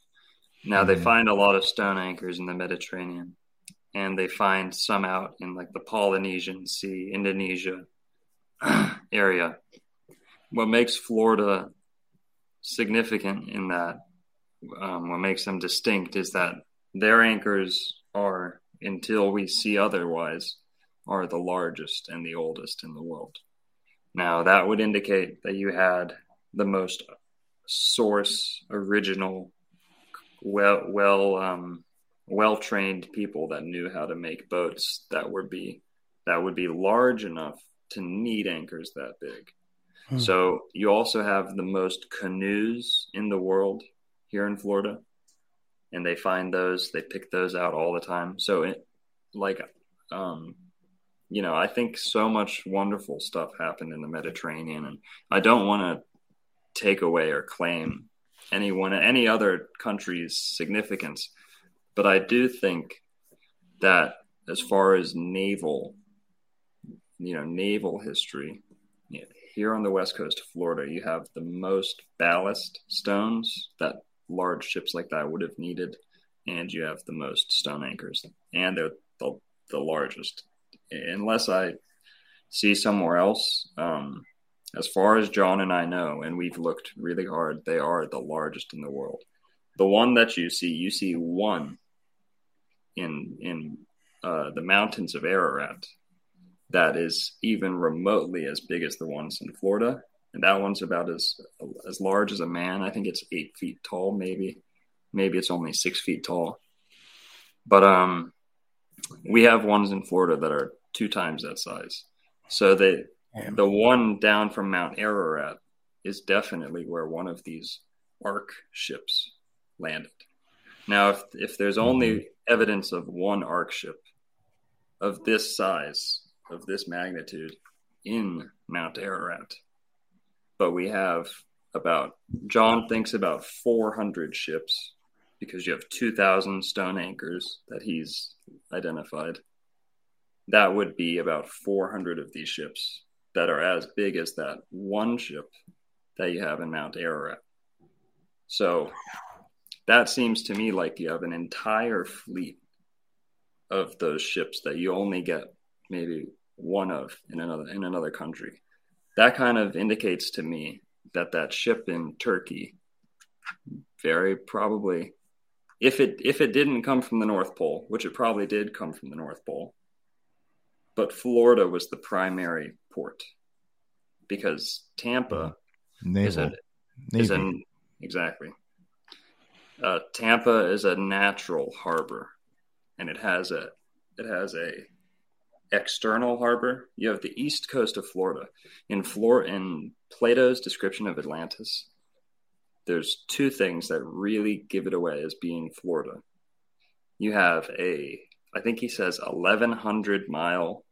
E: Now they
D: Mhm.
E: find a lot of stone anchors in the Mediterranean, and they find some out in like the Polynesian Sea, Indonesia area. What makes Florida significant in that, um, what makes them distinct is that their anchors are, until we see otherwise, are the largest and the oldest in the world. Now, that would indicate that you had the most source, original, well, well, um, well trained people that knew how to make boats that would be that would be large enough to need anchors that big.
C: Hmm.
E: So you also have the most canoes in the world here in Florida, and they find those, they pick those out all the time. So, it, like, um, you know, I think so much wonderful stuff happened in the Mediterranean, and I don't want to take away or claim anyone, any other country's significance, but I do think that as far as naval, you know, naval history, you know, here on the west coast of Florida, you have the most ballast stones that large ships like that would have needed, and you have the most stone anchors, and they're the, the largest. Unless I see somewhere else, um, as far as John and I know, and we've looked really hard, they are the largest in the world. The one that you see, you see one in in uh, the mountains of Ararat that is even remotely as big as the ones in Florida, and that one's about as as large as a man. I think it's eight feet tall, maybe, maybe it's only six feet tall. But um, we have ones in Florida that are two times that size. So they
C: Damn.
E: the one down from Mount Ararat is definitely where one of these ark ships landed. Now, if if there's only evidence of one ark ship of this size, of this magnitude in Mount Ararat, but we have about John thinks about 400 ships because you have 2,000 stone anchors that he's identified. That would be about 400 of these ships that are as big as that one ship that you have in Mount Ararat. So that seems to me like you have an entire fleet of those ships that you only get maybe one of in another in another country. That kind of indicates to me that that ship in Turkey very probably if it if it didn't come from the North Pole, which it probably did come from the North Pole, but Florida was the primary port because Tampa is
D: Naval.
E: a is
D: Navy.
E: an exactly. Uh, Tampa is a natural harbor, and it has a it has a external harbor. You have the east coast of Florida. In Flor in Plato's description of Atlantis, there's two things that really give it away as being Florida. You have a I think he says 1100 mile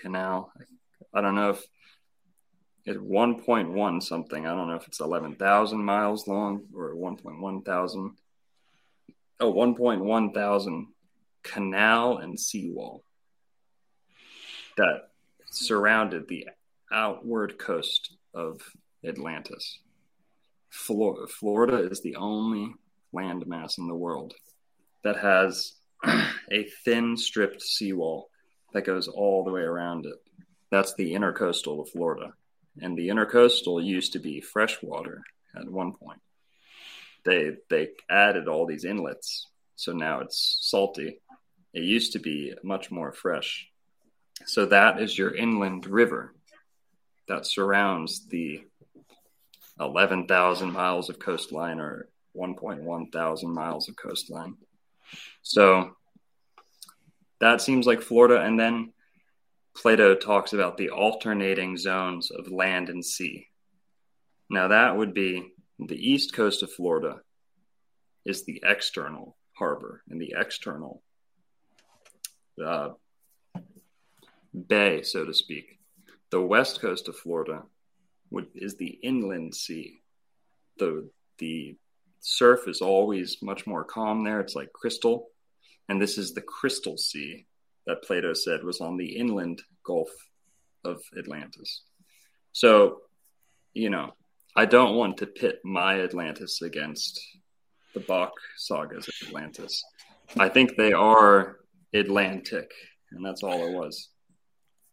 E: canal. I don't know if it's 1.1 something. I don't know if it's 11,000 miles long or 1.1 thousand. Oh, 1.1 thousand canal and seawall that surrounded the outward coast of Atlantis. Flor- Florida is the only landmass in the world that has a thin stripped seawall that goes all the way around it. That's the intercoastal of Florida. And the intercoastal used to be freshwater at one point. They they added all these inlets, so now it's salty. It used to be much more fresh. So that is your inland river that surrounds the 11,000 miles of coastline or 1.1 thousand miles of coastline. So that seems like Florida. And then Plato talks about the alternating zones of land and sea. Now, that would be the east coast of Florida is the external harbor and the external uh, bay, so to speak. The west coast of Florida would, is the inland sea. The the surf is always much more calm there. It's like crystal, and this is the Crystal Sea that Plato said was on the inland Gulf of Atlantis. So, you know, I don't want to pit my Atlantis against the Bock saga's of Atlantis. I think they are Atlantic, and that's all it was.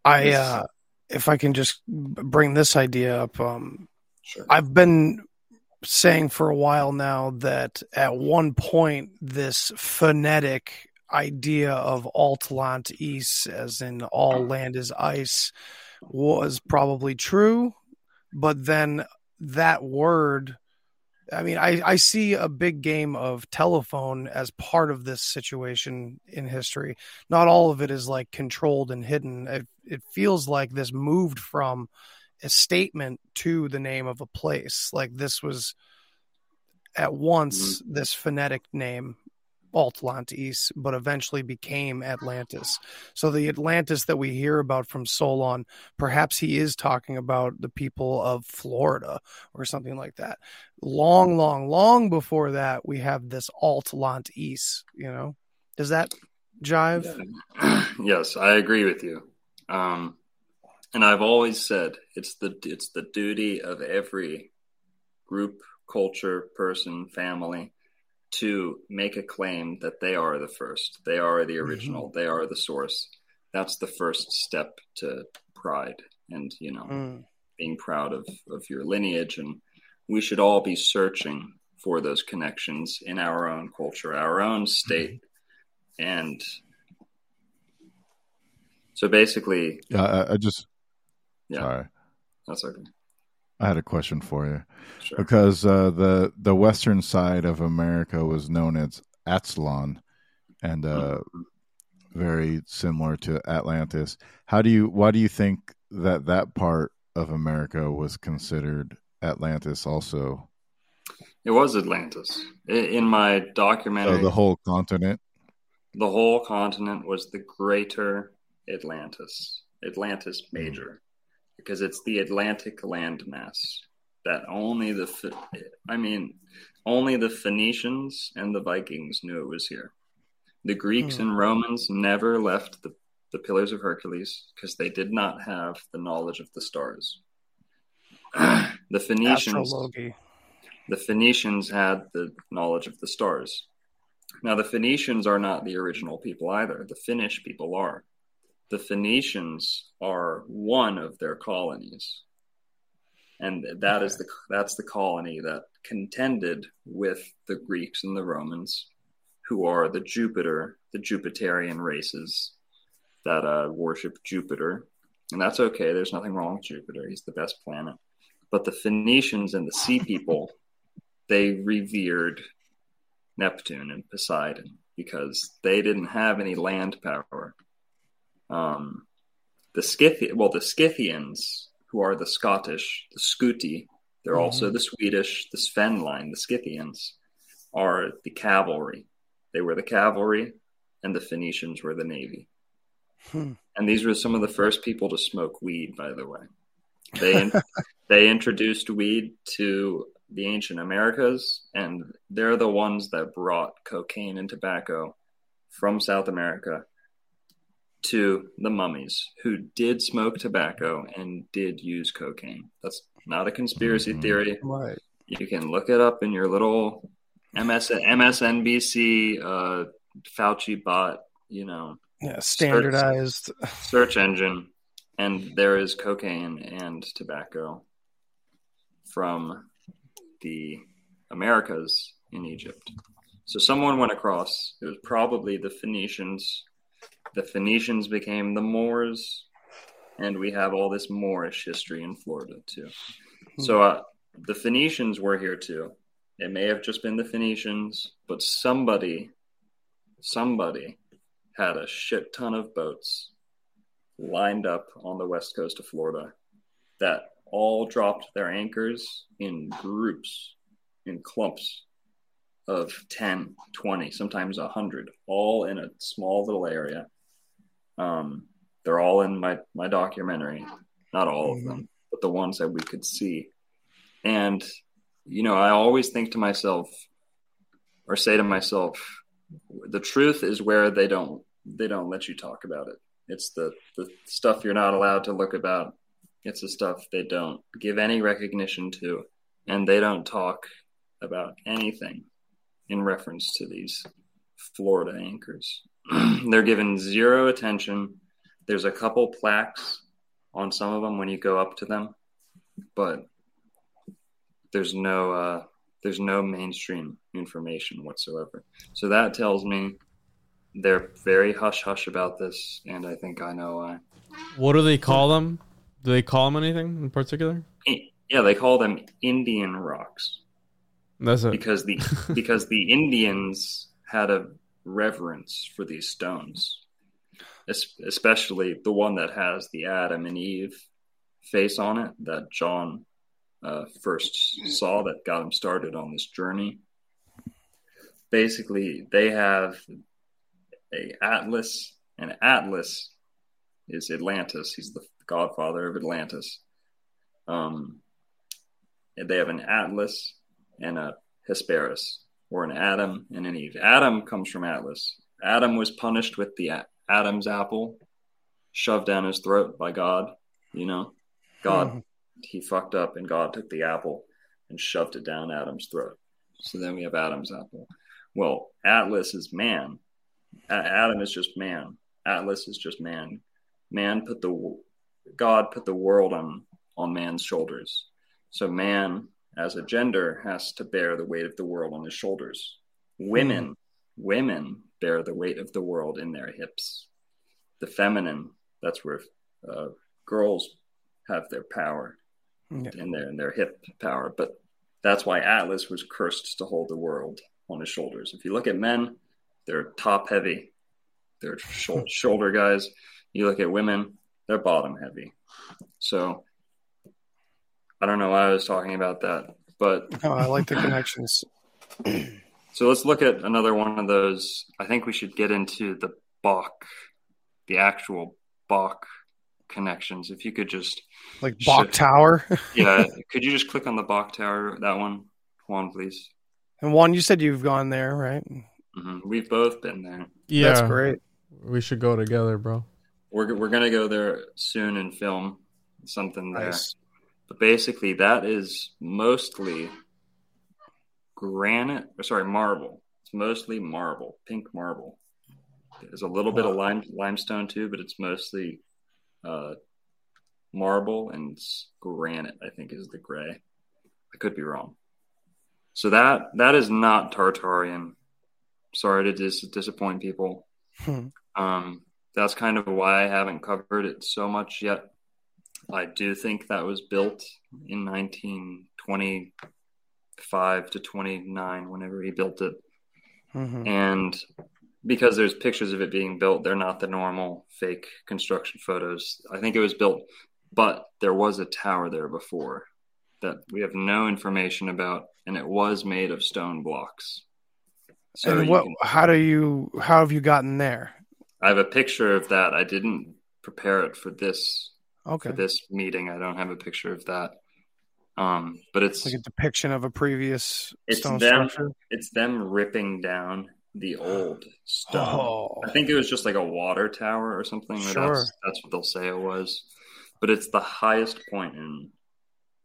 C: I, uh, if I can just bring this idea up, um,
E: Sure.
C: I've been saying for a while now that at one point this phonetic idea of altland east as in all land is ice was probably true but then that word i mean i i see a big game of telephone as part of this situation in history. Not all of it is like controlled and hidden. It, it feels like this moved from a statement to the name of a place. Like this was at once mm-hmm. this phonetic name Atlantis, but eventually became Atlantis. So the Atlantis that we hear about from Solon, perhaps he is talking about the people of Florida or something like that. Long, long, long before that, we have this Atlantis. You know, does that jive?
E: yes, I agree with you. Um, and I've always said it's the it's the duty of every group, culture, person, family to make a claim that they are the first, they are the original, they are the source. That's the first step to pride and you know
C: Mm.
E: being proud of of your lineage and we should all be searching for those connections in our own culture, our own state. And so basically,
D: Yeah, I, I just
E: yeah,
D: sorry.
E: that's okay.
D: I had a question for you
E: Sure.
D: because uh, the the western side of America was known as Athlon, and uh, very similar to Atlantis. How do you? Why do you think that that part of America was considered Atlantis? Also,
E: It was Atlantis. In my
D: so
E: documentary,
D: the whole continent.
E: the whole continent was the greater Atlantis, Atlantis Major, because it's the Atlantic landmass that only the, I mean, only the Phoenicians and the Vikings knew it was here. The Greeks
C: Hmm.
E: and Romans never left the, the Pillars of Hercules because they did not have the knowledge of the stars. the Phoenicians
C: Astrology.
E: the Phoenicians had the knowledge of the stars. Now, the Phoenicians are not the original people either. The Finnish people are. The Phoenicians are one of their colonies, and that is the that's the colony that contended with the Greeks and the Romans, who are the Jupiter, the Jupiterian races that uh, worship Jupiter, and that's okay. There's nothing wrong with Jupiter; he's the best planet. But the Phoenicians and the Sea people they revered Neptune and Poseidon because they didn't have any land power. Um, the Scythi- well, the Scythians, who are the Scottish, the Scuti, they're also the Swedish, the Sven line, the Scythians, are the cavalry. They were the cavalry, and the Phoenicians were the navy.
C: Hmm.
E: And these were some of the first people to smoke weed, by the way. They they introduced weed to the ancient Americas, and they're the ones that brought cocaine and tobacco from South America to the mummies who did smoke tobacco and did use cocaine. That's not a conspiracy
D: Mhm.
E: theory.
C: Right.
E: You can look it up in your little MS, MSNBC uh, Fauci bot, you know,
C: Yeah. Standardized.
E: search engine, and there is cocaine and tobacco from the Americas in Egypt. So someone went across. It was probably the Phoenicians. The Phoenicians became the Moors, and we have all this Moorish history in Florida too. So uh, the Phoenicians were here too. It may have just been the Phoenicians, but somebody, somebody had a shit ton of boats lined up on the west coast of Florida that all dropped their anchors in groups, in clumps of 10, 20, sometimes 100, all in a small little area. Um, they're all in my, my documentary, not all of them, but the ones that we could see. And, you know, I always think to myself or say to myself, the truth is where they don't they don't let you talk about it. It's the, the stuff you're not allowed to look about. It's the stuff they don't give any recognition to, and they don't talk about anything in reference to these Florida anchors. They're given zero attention. There's a couple plaques on some of them when you go up to them, but there's no uh, there's no mainstream information whatsoever. So that tells me they're very hush hush about this, and I think I know why.
B: What do they call them? Do they call them anything in particular?
E: Yeah, they call them Indian rocks
B: That's it.
E: because the because the Indians had a reverence for these stones, Es- especially the one that has the Adam and Eve face on it that John uh, first saw that got him started on this journey. Basically, they have a Atlas, and Atlas is Atlantis. He's the godfather of Atlantis. Um, and they have an Atlas and a Hesperus, or an Adam and an Eve. Adam comes from Atlas. Adam was punished with the Adam's apple shoved down his throat by God. You know, God, mm-hmm. he fucked up, and God took the apple and shoved it down Adam's throat. So then we have Adam's apple. Well, Atlas is man. Adam is just man. Atlas is just man. Man put the God put the world on on man's shoulders. So man as a gender has to bear the weight of the world on his shoulders. Women women bear the weight of the world in their hips. The feminine, that's where uh, girls have their power
C: Yeah.
E: in their in their hip power. But that's why Atlas was cursed to hold the world on his shoulders. If you look at men, they're top heavy, they're shou- shoulder guys. You look at women, they're bottom heavy. So I don't know why I was talking about that, but
C: Oh, I like the connections.
E: so let's look at another one of those. I think we should get into the Bach, the actual Bach connections. If you could just,
C: Like
E: Sure.
C: Bok Tower.
E: yeah, could you just click on the Bok Tower, that one, Juan, please?
C: And one, you said you've gone there, right?
E: hmm We've both been there.
B: Yeah,
C: That's great.
B: we should go together, bro.
E: We're we're gonna go there soon and film something there.
C: Nice.
E: But basically, that is mostly granite. Or sorry, marble. It's mostly marble, pink marble. There's a little bit of lime limestone too, but it's mostly uh, marble and granite. I think is the gray. I could be wrong. So that that is not Tartarian. Sorry to dis- disappoint people.
C: Hmm.
E: Um, that's kind of why I haven't covered it so much yet. I do think that was built in 1925 to 29, whenever he built it.
C: Mhm.
E: And because there's pictures of it being built, they're not the normal fake construction photos. I think it was built, but there was a tower there before that we have no information about, and it was made of stone blocks. So
C: and what?
E: can-
C: How do you? How have you gotten there?
E: I have a picture of that. I didn't prepare it for this
C: Okay.
E: for this meeting. I don't have a picture of that. Um, but it's
C: Like a depiction of a previous
E: it's
C: stone
E: them
C: structure.
E: it's them ripping down the old stone.
C: Oh.
E: I think it was just like a water tower or something.
C: Sure.
E: That's, that's what they'll say it was. But it's the highest point in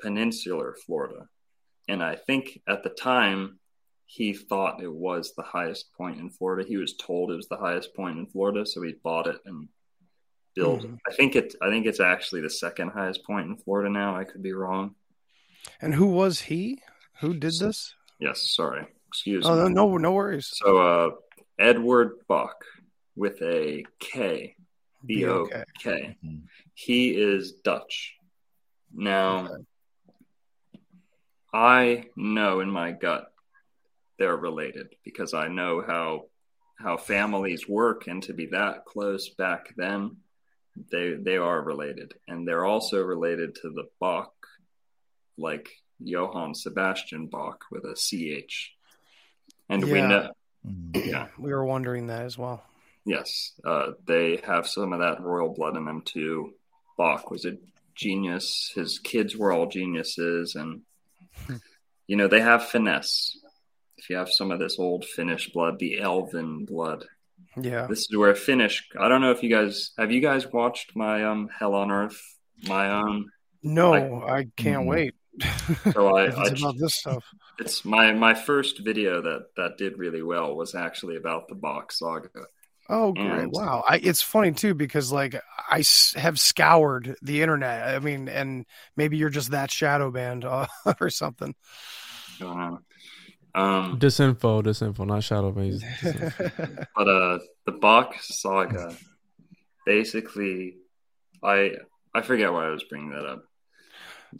E: peninsular Florida. And I think at the time he thought it was the highest point in Florida. He was told it was the highest point in Florida, so he bought it and built.
C: Mhm.
E: I think it I think it's actually the second highest point in Florida now. I could be wrong.
C: And who was he? Who did this?
E: Yes, sorry. Excuse
C: Oh
E: me.
C: no, no, no worries.
E: So uh Edward Bok with a K. B O
C: B-O-K.
E: K.
D: Mhm.
E: He is Dutch. Now, I know in my gut they're related because I know how how families work, and to be that close back then, they they are related, and they're also related to the Bach, like Johann Sebastian Bach with a CH. And we
C: Yeah.
E: know,
D: Mhm.
E: yeah,
C: We were wondering that as well.
E: Yes, uh, they have some of that royal blood in them too. Bach was a genius. His kids were all geniuses, and you know they have finesse. If you have some of this old Finnish blood, the Elven blood,
C: Yeah.
E: this is where Finnish. I don't know if you guys have you guys watched my um Hell on Earth, my own.
C: No,
E: Like-
C: I can't
D: Mhm.
C: wait.
E: So I,
C: If
E: I
C: it's about this stuff.
E: it's my my first video that that did really well was actually about the Bock saga.
C: Oh, great!
E: And-
C: Wow, I, it's funny too because like I s- have scoured the internet. I mean, and maybe you're just that shadow band uh, or something.
E: I don't know. Um,
B: Disinfo, disinfo, not shadow base. disinfo.
E: But uh, the Bock saga, basically, I I forget why I was bringing that up,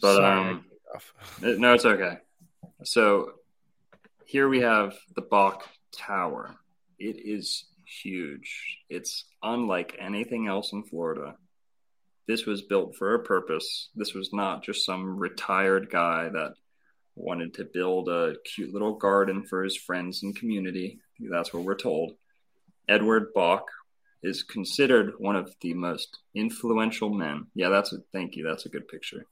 E: but
C: Sorry.
E: um, it- no, it's okay. So here we have the Bok Tower. It is huge. It's unlike anything else in Florida. This was built for a purpose. This was not just some retired guy that wanted to build a cute little garden for his friends and community. That's what we're told. Edward Bok is considered one of the most influential men. Yeah, that's a thank you. That's a good picture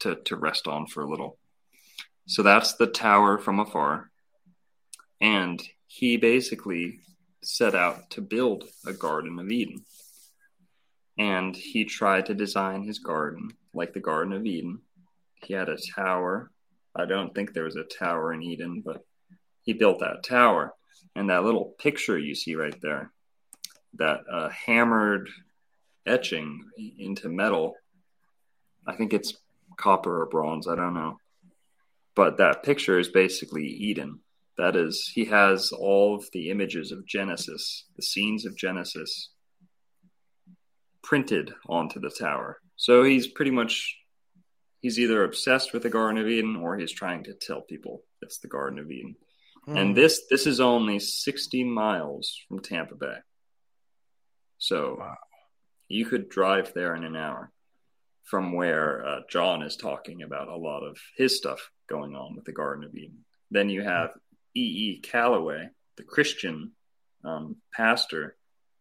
E: to to rest on for a little. So that's the tower from afar. And he basically set out to build a Garden of Eden. And he tried to design his garden like the Garden of Eden. He had a tower. I don't think there was a tower in Eden, but he built that tower. And that little picture you see right there, that uh, hammered etching into metal, I think it's copper or bronze, I don't know. But that picture is basically Eden. That is, he has all of the images of Genesis, the scenes of Genesis, printed onto the tower. So he's pretty much he's either obsessed with the Garden of Eden or he's trying to tell people it's the Garden of Eden.
C: Hmm.
E: And this this is only 60 miles from Tampa Bay. So
C: Wow.
E: you could drive there in an hour from where uh, John is talking about a lot of his stuff going on with the Garden of Eden. Then you have E. E. Callaway, the Christian um, pastor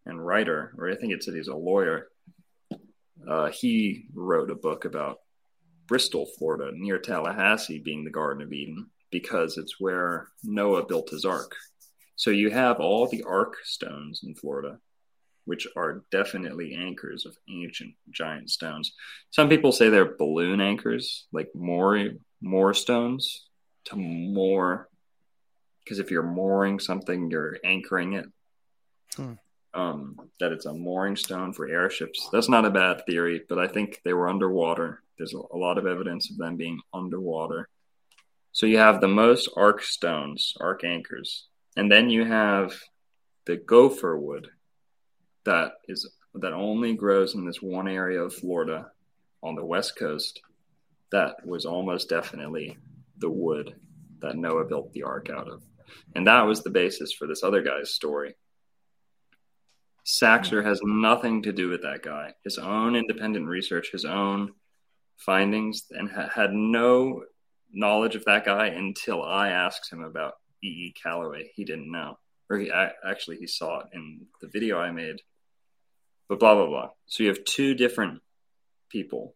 E: and writer, or I think it said he's a lawyer. Uh, he wrote a book about Bristol, Florida, near Tallahassee, being the Garden of Eden, because it's where Noah built his ark. So you have all the ark stones in Florida, which are definitely anchors of ancient giant stones. Some people say they're balloon anchors, like more more stones to more, because if you're mooring something, you're anchoring it.
C: Hmm.
E: Um, that it's a mooring stone for airships. That's not a bad theory, but I think they were underwater. There's a, lot of evidence of them being underwater. So you have the most arc stones, arc anchors, and then you have the gopher wood that is that only grows in this one area of Florida on the west coast. That was almost definitely the wood that Noah built the ark out of, and that was the basis for this other guy's story. Saxer has nothing to do with that guy. His own independent research, his own findings, and ha- had no knowledge of that guy until I asked him about E. E. Callaway. He didn't know, or he a- actually he saw it in the video I made. But blah blah blah. So you have two different people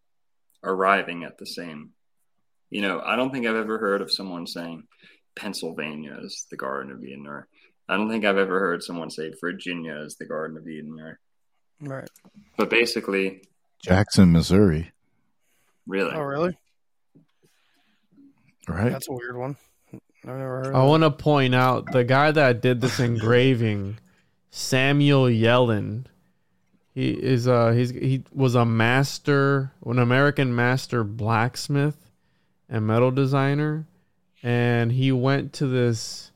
E: arriving at the same. You know, I don't think I've ever heard of someone saying Pennsylvania is the Garden of Eden, or I don't think I've ever heard someone say Virginia is the Garden of Eden, or
C: Right.
E: but basically,
D: Jackson, Missouri,
E: really,
C: Oh, really?
D: right?
C: That's a weird one. I've never heard.
B: I want to point out the guy that did this engraving, Samuel Yellin. He is uh he's he was a master, an American master blacksmith and metal designer, and he went to this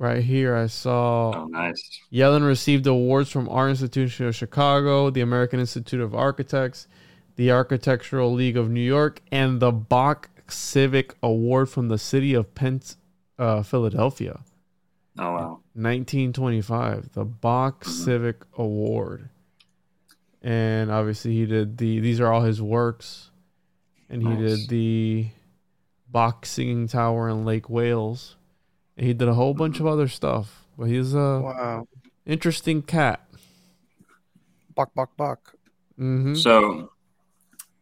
B: right here. I saw
E: oh nice.
B: Yellin received awards from Art Institution of Chicago, the American Institute of Architects, the Architectural League of New York, and the Bok Civic Award from the city of Pence, uh, Philadelphia,
E: Oh wow,
B: 1925. The Bok Civic Award, and obviously he did the. These are all his works, and he
E: Nice.
B: did the Bok Singing Tower in Lake Wales, he did a whole bunch of other stuff. But he's a
C: Wow.
B: interesting cat.
C: Buck, buck, buck.
B: hmm
E: So,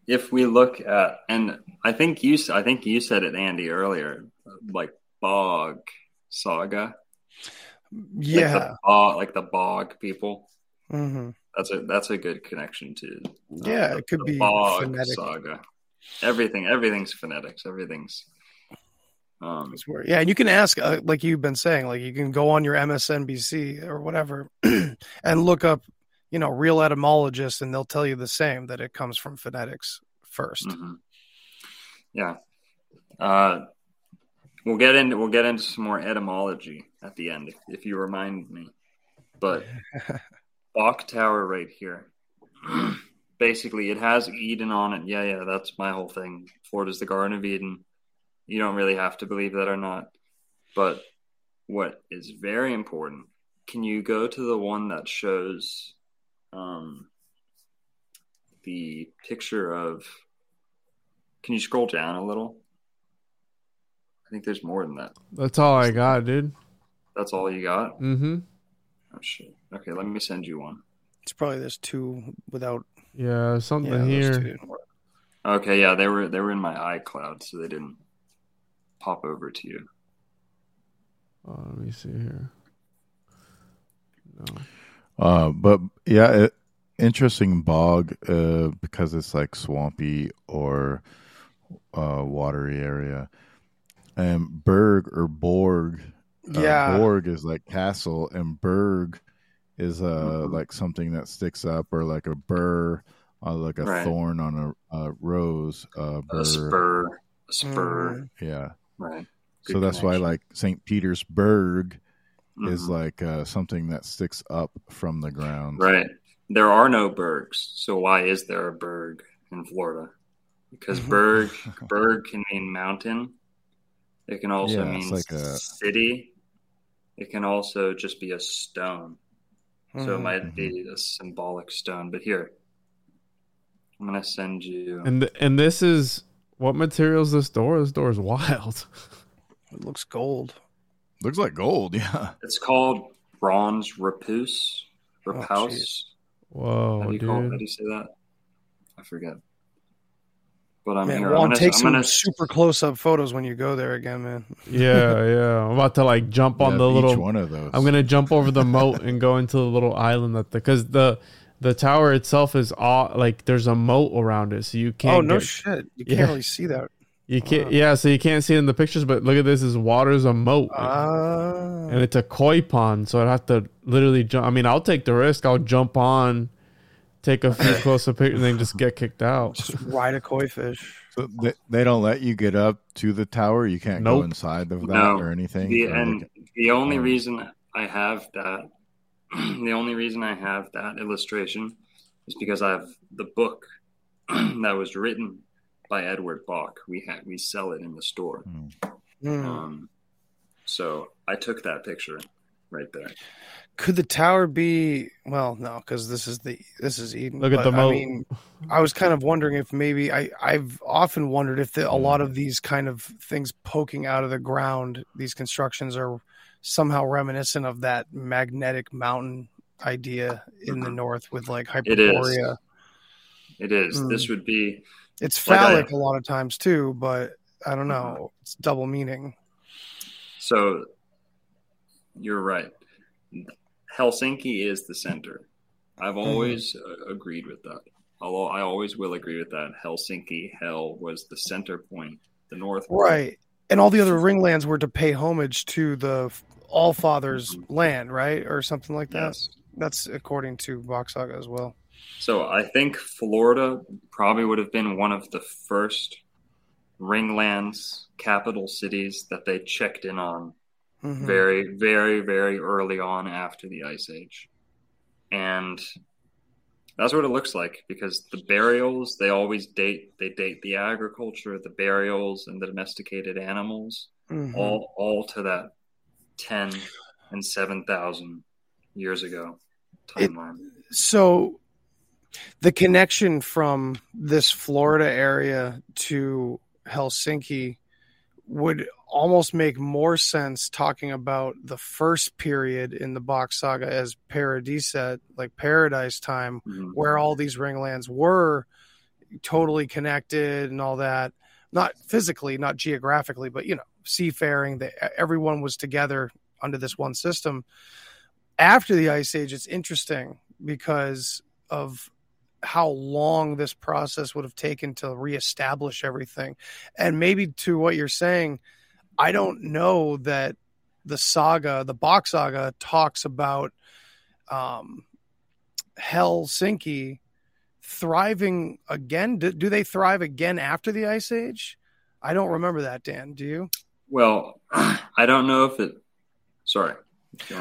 E: if we look at, and I think you, I think you said it, Andy, earlier, like bog saga, like
C: Yeah.
E: the bog, like the bog people.
C: hmm
E: That's a that's a good connection to. uh,
C: Yeah,
E: the-
C: it could
E: the
C: be
E: bog
C: phonetic.
E: saga. Everything, everything's phonetics. Everything's. Um.
C: Yeah, and you can ask, uh, like you've been saying, like you can go on your MSNBC or whatever and look up, you know, real etymologists, and they'll tell you the same that it comes from phonetics 1st
E: mhm. Yeah. Uh, we'll get into we'll get into some more etymology at the end if, if you remind me. But Bok Tower right here. Basically, it has Eden on it. Yeah, yeah, that's my whole thing. Florida's the Garden of Eden. You don't really have to believe that or not. But what is very important, can you go to the one that shows um, the picture of. Can you scroll down a little? I think there's more than that.
B: That's all I got, dude.
E: That's all you got?
B: Mm-hmm.
E: Oh, shit. Okay, let me send you one.
C: It's probably this two without
B: Yeah, something
C: yeah,
B: here.
E: Okay, yeah, they were they were in my iCloud, so they didn't pop over to you.
B: Oh, let me see here. No.
D: Uh, but yeah, it, interesting bog uh, because it's like swampy or uh, watery area. And berg or borg, uh,
C: Yeah.
D: borg is like castle, and berg is uh
E: Mhm.
D: like something that sticks up, or like a burr, uh, like a
E: Right.
D: thorn on a, a rose. Uh, burr.
E: A spur, a spur,
C: Mhm.
D: Yeah,
E: right?
D: so
E: Good
D: that's why like Saint Petersburg is
E: Mhm.
D: like uh, something that sticks up from the ground.
E: right. There are no bergs, so why is there a berg in Florida? Because berg berg can mean mountain. It can also
D: Yeah,
E: mean
D: like a-
E: city. It can also just be a stone. So it might be a symbolic stone. But here, I'm gonna send you.
B: And th- and this is what material is this door? This door is wild.
C: It looks gold.
D: Looks like gold. Yeah.
E: It's called bronze repoussé.
C: Oh,
B: Whoa,
E: how do you call? How do you say that? I forget. But I'm
C: man,
E: here.
C: Juan,
E: I'm gonna,
C: take
E: I'm
C: some
E: gonna
C: super close up photos when you go there again, man.
B: Yeah, yeah. I'm about to like jump on
D: Yeah,
B: the
D: each
B: little.
D: one of those.
B: I'm gonna jump over the moat and go into the little island that the because the the tower itself is all like there's a moat around it, so you can't.
C: oh no
B: get-
C: shit! You
B: Yeah.
C: can't really see that.
B: You can't.
C: Wow.
B: Yeah, so you can't see it in the pictures, but look at this: is water's a moat,
C: Ah,
B: and it's a koi pond, so I'd have to literally jump. I mean, I'll take the risk. I'll jump on, take a few close up pictures, and then just get kicked out.
C: just ride a koi fish.
D: So they, they don't let you get up to the tower. You can't
B: Nope.
D: go inside of that
E: No.
D: or anything.
E: The,
D: Or
E: and
D: they
E: the only
D: Oh.
E: reason I have that, the only reason I have that illustration is because I have the book that was written by Edward Bok. We have we sell it in the store.
C: Hmm.
E: Um, so I took that picture right there.
C: Could the tower be? Well, no, because this is the this is Eden.
B: Look at the moat.
C: I mean, I was kind of wondering if maybe I I've often wondered if the, a lot of these kind of things poking out of the ground, these constructions are somehow reminiscent of that magnetic mountain idea in the
E: Mhm.
C: north with like
E: It is.
C: Hyperborea.
E: It is.
C: Mm.
E: This would be
C: It's
E: Like I-
C: phallic a lot of times too, but I don't know. It's double meaning.
E: so. You're right. Helsinki is the center. I've
C: Mm-hmm.
E: always uh, agreed with that. Although I always will agree with that. Helsinki, hell, was the center point, the north. point.
C: Right. And all the other ringlands were to pay homage to the All Father's land, right? Or something like that.
E: Yes.
C: That's according to Bock Saga as well.
E: So I think Florida probably would have been one of the first ringlands, capital cities that they checked in on
C: Mhm.
E: very, very, very early on after the Ice Age. And that's what it looks like because the burials, they always date they date the agriculture, the burials and the domesticated animals
C: Mhm.
E: all all to that ten and seven thousand years ago
C: It-
E: timeline.
C: so the connection from this Florida area to Helsinki would almost make more sense talking about the first period in the Bock saga as Paradiset, like paradise time,
E: Mhm.
C: where all these ringlands were totally connected and all that. Not physically, not geographically, but you know, seafaring. That everyone was together under this one system. After the ice age, it's interesting because of how long this process would have taken to reestablish everything. And maybe to what you're saying, I don't know that the saga, the Bock saga, talks about um, Helsinki thriving again. Do, do they thrive again after the ice age? I don't remember that, Dan. Do you?
E: Well, I don't know if it. Sorry.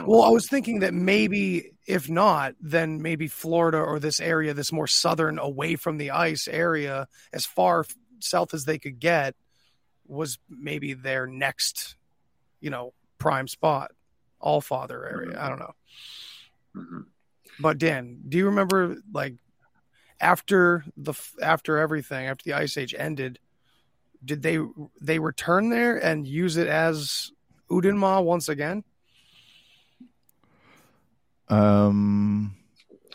C: Well, I was thinking that maybe if not, then maybe Florida or this area, this more southern, away from the ice area, as far south as they could get, was maybe their next, you know, prime spot, All Father area. I don't know.
E: Mhm.
C: But Dan, do you remember like after the after everything, after the ice age ended, did they they return there and use it as Udinma once again?
D: Um,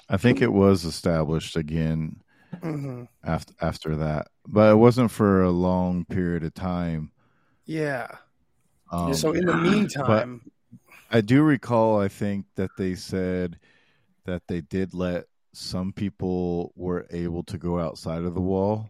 D: I think it was established again
C: hmm
D: after after that, but it wasn't for a long period of time.
C: Yeah.
D: Um,
C: so in the meantime,
D: I do recall, I think that they said that they did let some people were able to go outside of the wall,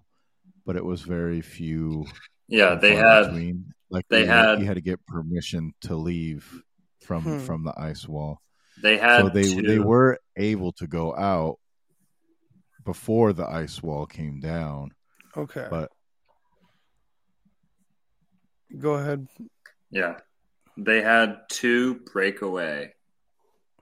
D: but it was very few.
E: Yeah, they
D: far
E: had.
D: between. like
E: they
D: you
E: had-
D: you had to get permission to leave from
C: Hmm.
D: from the ice wall.
E: They had.
D: so they
E: to-
D: they were able to go out before the ice wall came down,
C: okay,
D: but
C: go ahead.
E: Yeah, they had two breakaway.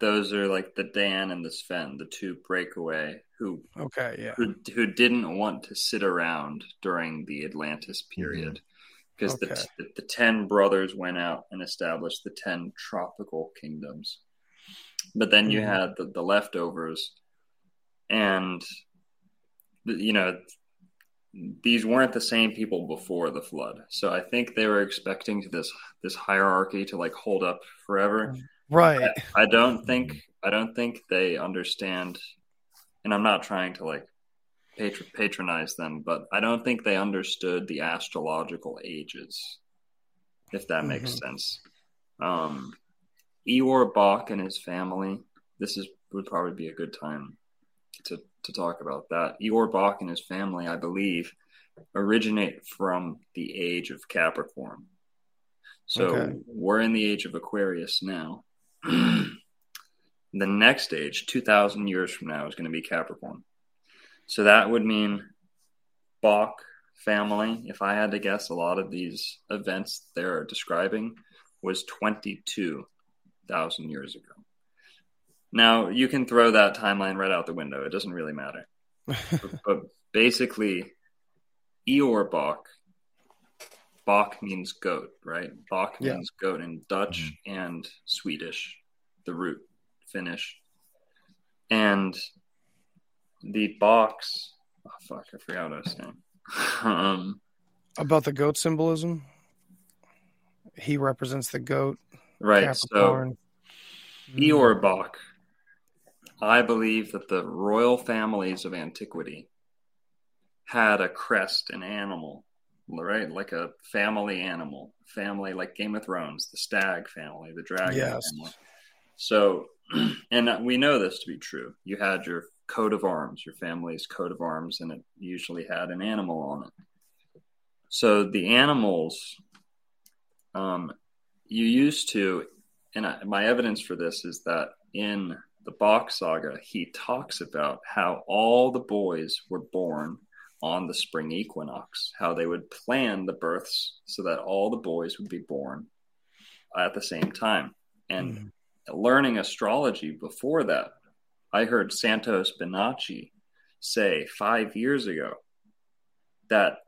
E: Those are like the Dan and the Sven, the two breakaway who
C: Okay, yeah.
E: who who didn't want to sit around during the Atlantis period because
C: Okay.
E: the, the ten brothers went out and established the ten tropical kingdoms. But then you
C: Mhm.
E: had the, the leftovers, and you know these weren't the same people before the flood. So I think they were expecting this this hierarchy to like hold up forever.
C: Right.
E: I don't think I don't think they understand, and I'm not trying to like patr- patronize them, but I don't think they understood the astrological ages, if that makes sense. Um, Ior Bock and his family. This is would probably be a good time to to talk about that. Ior Bock and his family, I believe, originate from the age of Capricorn. So
C: Okay.
E: we're in the age of Aquarius now. the next age, 2,000 years from now, is going to be Capricorn. So that would mean Bock family, if I had to guess, a lot of these events they're describing was 22,000 years ago. Now, you can throw that timeline right out the window. It doesn't really matter. but, but basically, Ior Bock, Bock means goat, right? Bock
C: Yeah.
E: means goat in Dutch and Swedish, the root Finnish. And the box, oh fuck, I forgot what I was saying. um,
C: About the goat symbolism. He represents the goat.
E: right, so
C: Capricorn.
E: Ior Bock, I believe that the royal families of antiquity had a crest, an animal, right? Like a family animal, family like Game of Thrones, the stag family, the dragon
C: Yes.
E: family. So, and we know this to be true. You had your coat of arms, your family's coat of arms, and it usually had an animal on it. So the animals, um, you used to, and I, my evidence for this is that in the Bock saga, he talks about how all the boys were born on the spring equinox, how they would plan the births so that all the boys would be born at the same time. And hmm. learning astrology before that, I heard Santos Bonacci say five years ago that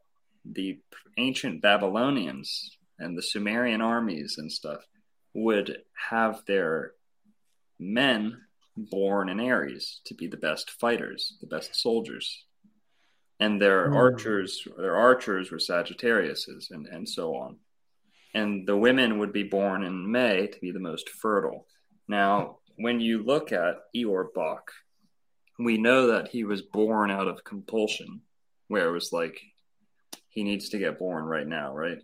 E: the ancient Babylonians and the Sumerian armies and stuff would have their men born in Aries to be the best fighters, the best soldiers. And their
C: Hmm.
E: archers, their archers were Sagittariuses and, and so on. And the women would be born in May to be the most fertile. Now, when you look at Ior Bock, we know that he was born out of compulsion, where it was like he needs to get born right now, right?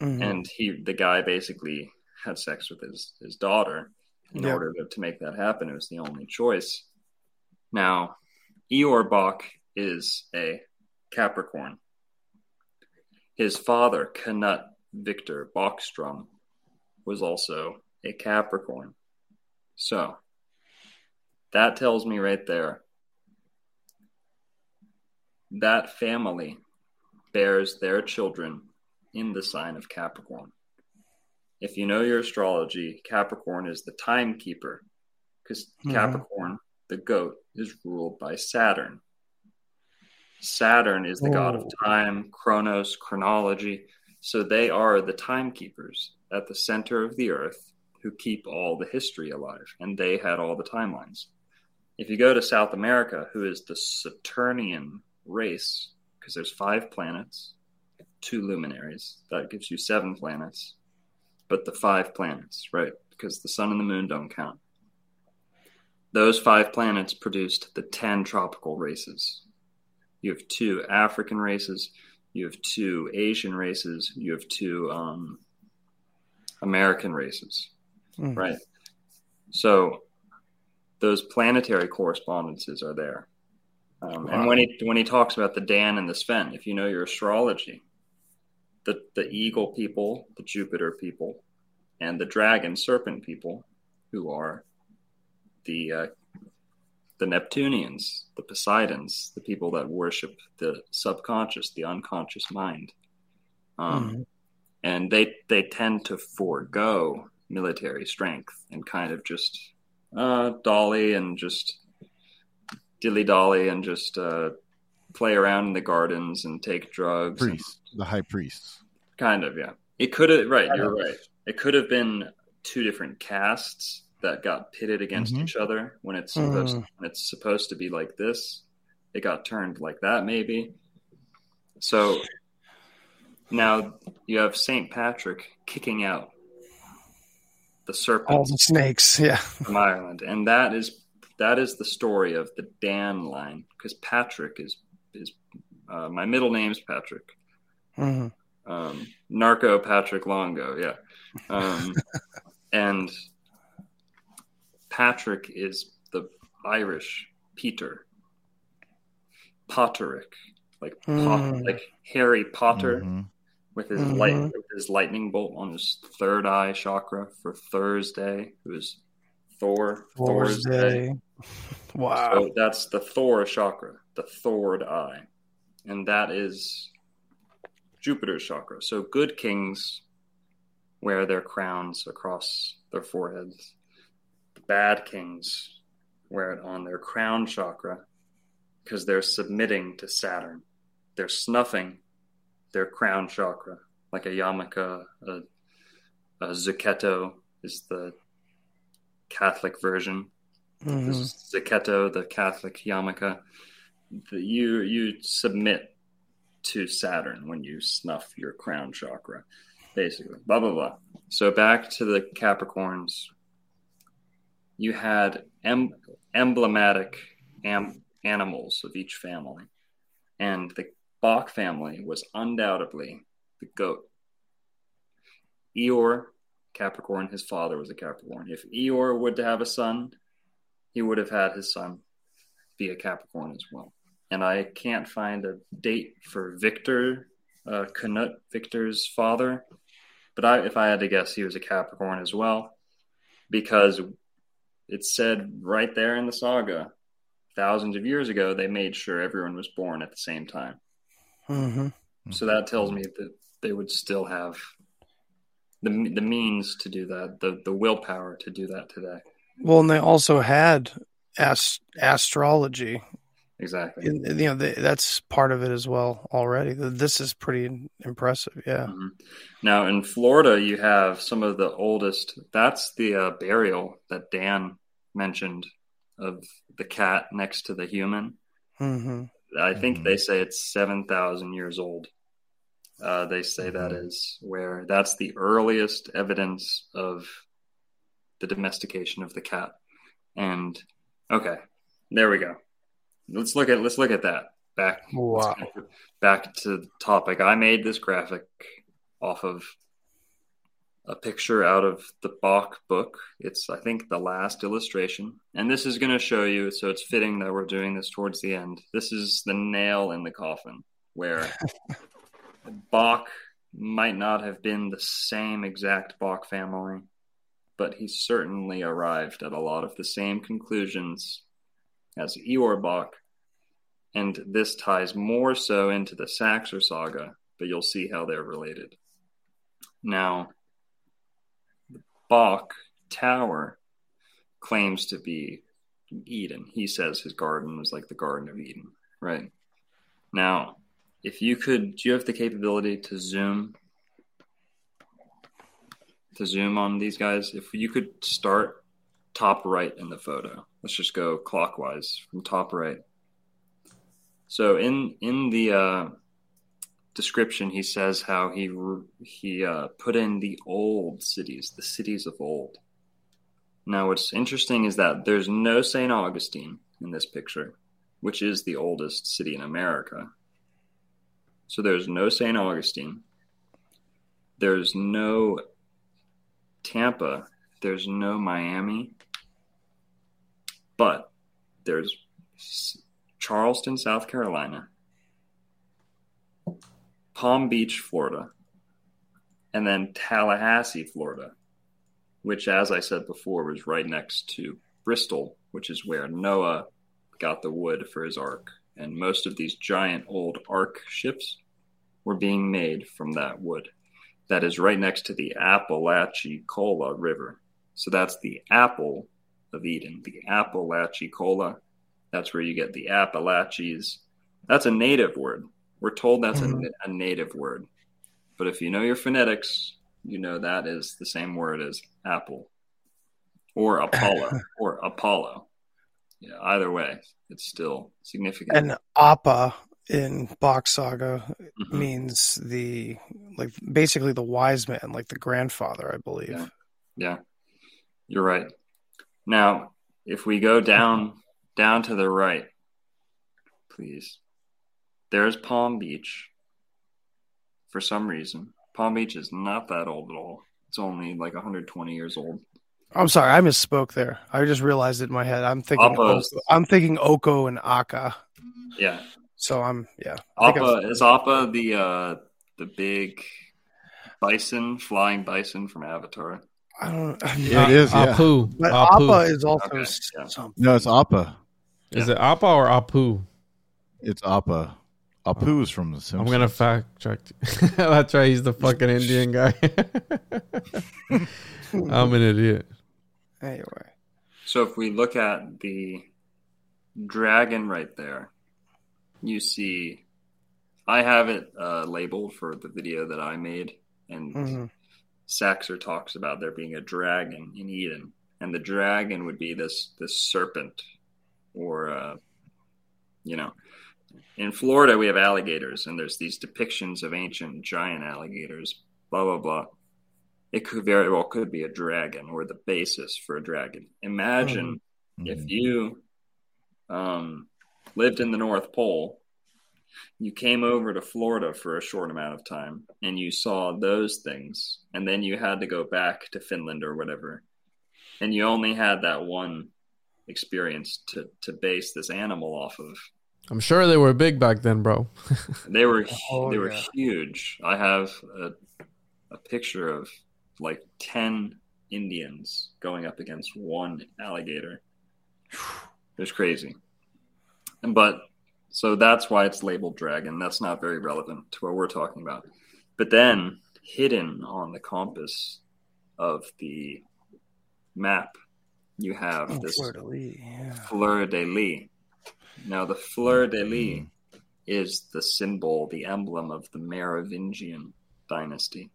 C: Mhm.
E: And he, the guy, basically had sex with his his daughter in
C: Yeah.
E: order to, to make that happen. It was the only choice. Now, Ior Bock is a Capricorn. His father, Knut Victor Bockstrom, was also a Capricorn. So, that tells me right there that family bears their children in the sign of Capricorn. If you know your astrology, Capricorn is the timekeeper because
C: Mhm.
E: Capricorn, the goat, is ruled by Saturn. Saturn is the god of
C: Oh.
E: time, chronos, chronology. So they are the timekeepers at the center of the earth who keep all the history alive, and they had all the timelines. If you go to South America, who is the Saturnian race, because there's five planets, two luminaries, that gives you seven planets, but the five planets, right? Because the sun and the moon don't count. Those five planets produced the 10 tropical races. You have two African races, you have two Asian races, you have two um, American races,
C: Mhm.
E: right? So those planetary correspondences are there. Um, And when he when he talks about the Dan and the Sven, if you know your astrology, the the eagle people, the Jupiter people, and the dragon serpent people, who are the uh, the Neptunians, the Poseidons, the people that worship the subconscious, the unconscious mind, um,
C: Mhm.
E: and they they tend to forego military strength and kind of just uh, dolly and just dilly dolly and just uh, play around in the gardens and take drugs. and-
D: Priests, the high priests.
E: Kind of, yeah. It could have right. You're right. It could have been two different castes that got pitted against
D: Mhm.
E: each other when it's supposed
C: Mm.
E: when it's supposed to be like this. It got turned like that, maybe. So now you have Saint Patrick kicking out the serpent,
C: All
E: serpents
C: the snakes. Yeah.
E: from Ireland, and that is that is the story of the Dan line because Patrick is is uh, my middle name's Patrick
C: Mhm.
E: um, Narco Patrick Longo, yeah. Um, and Patrick is the Irish Peter. Potterick, like pot,
C: Mm.
E: like Harry Potter
D: Mhm.
E: with his
C: Mhm.
E: light with his lightning bolt on his third eye chakra for Thursday, who is Thor Thursday.
C: Thursday. Wow.
E: So that's the Thor chakra, the third eye. And that is Jupiter's chakra. So good kings wear their crowns across their foreheads. Bad kings wear it on their crown chakra because they're submitting to Saturn. They're snuffing their crown chakra, like a yarmulke, a, a zucchetto is the Catholic version
C: Mhm.
E: the the Catholic yarmulke, the, you you submit to Saturn when you snuff your crown chakra, basically. Blah blah blah. So back to the Capricorns. You had em- emblematic am- animals of each family, and the Bock family was undoubtedly the goat. Ior, Capricorn, his father was a Capricorn. If Ior would to have a son, he would have had his son be a Capricorn as well. And I can't find a date for Victor, uh, Canute, Victor's father, but I, if I had to guess, he was a Capricorn as well, because it said right there in the saga, thousands of years ago, they made sure everyone was born at the same time.
C: hmm
E: So that tells me that they would still have the the means to do that, the the willpower to do that today.
C: Well, and they also had ast- astrology.
E: Exactly.
C: In, you know, they, that's part of it as well already. This is pretty impressive. Yeah.
E: Mhm. Now in Florida, you have some of the oldest. That's the uh, burial that Dan mentioned of the cat next to the human.
C: hmm
E: I think
D: Mhm.
E: they say it's seven thousand years old. Uh, they say that
D: Mhm.
E: is where that's the earliest evidence of the domestication of the cat. And okay, there we go. Let's look at let's look at that back.
C: Wow.
E: Back to the topic. I made this graphic off of a picture out of the Bok book. It's I think the last illustration, and this is going to show you. So it's fitting that we're doing this towards the end. This is the nail in the coffin where Bok might not have been the same exact Bock family, but he certainly arrived at a lot of the same conclusions as Ior Bock. And this ties more so into the Saxer saga, but you'll see how they're related. Now, the Bok Tower claims to be Eden. He says his garden was like the Garden of Eden, right? Now, if you could, do you have the capability to zoom? To zoom on these guys? If you could start top right in the photo, let's just go clockwise from top right. So in in the uh, description, he says how he he uh, put in the old cities, the cities of old. Now, what's interesting is that there's no St. Augustine in this picture, which is the oldest city in America. So there's no St. Augustine. There's no Tampa. There's no Miami. But there's Charleston, South Carolina, Palm Beach, Florida, and then Tallahassee, Florida, which, as I said before, was right next to Bristol, which is where Noah got the wood for his ark. And most of these giant old ark ships were being made from that wood. That is right next to the Apalachicola River. So that's the apple of Eden, the Apalachicola. That's where you get the Appalachies. That's a native word. We're told that's
C: Mhm.
E: a, a native word. But if you know your phonetics, you know that is the same word as apple or Apollo or Apollo. Yeah, either way, it's still significant.
C: And Appa in Bock Saga
E: Mhm.
C: means the like basically the wise man, like the grandfather, I believe.
E: Yeah. Yeah, you're right. Now, if we go down down to the right, please, there's Palm Beach. For some reason, Palm Beach is not that old at all. It's only like 120 years old.
C: I'm sorry, I misspoke there. I just realized it in my head. I'm thinking Oko, I'm thinking Oko and Aka.
E: Yeah,
C: So I'm yeah. I
E: Appa is Appa the uh, the big bison, flying bison from Avatar.
C: I don't
D: Yeah, it is, yeah.
B: Apu.
C: But
B: Apu.
C: Appa is also
E: Okay,
C: something.
D: No, it's Appa.
B: Is it Appa or Apu?
D: It's Appa. Apu is from the Simpsons.
B: I'm gonna fact check. That's right. He's the fucking Indian guy. I'm an idiot.
C: Anyway.
E: So if we look at the dragon right there, you see, I have it uh, labeled for the video that I made, and
C: Mhm.
E: Saxer talks about there being a dragon in Eden, and the dragon would be this this serpent, or uh, you know, in Florida we have alligators, and there's these depictions of ancient giant alligators. Blah blah blah. It could very well could be a dragon or the basis for a dragon. Imagine
D: Mhm.
E: if you um, lived in the North Pole you came over to Florida for a short amount of time and you saw those things, and then you had to go back to Finland or whatever, and you only had that one experience to to base this animal off of.
B: I'm sure they were big back then, bro.
E: They were
C: Oh,
E: they were
C: yeah.
E: huge. I have a, a picture of like ten Indians going up against one alligator. It was crazy. But so that's why it's labeled dragon. That's not very relevant to what we're talking about. But then hidden on the compass of the map, you have
C: Oh,
E: this
C: Fleur de lis, yeah.
E: fleur de lis. Now, the fleur de mm-hmm. lis is the symbol, the emblem of the Merovingian dynasty.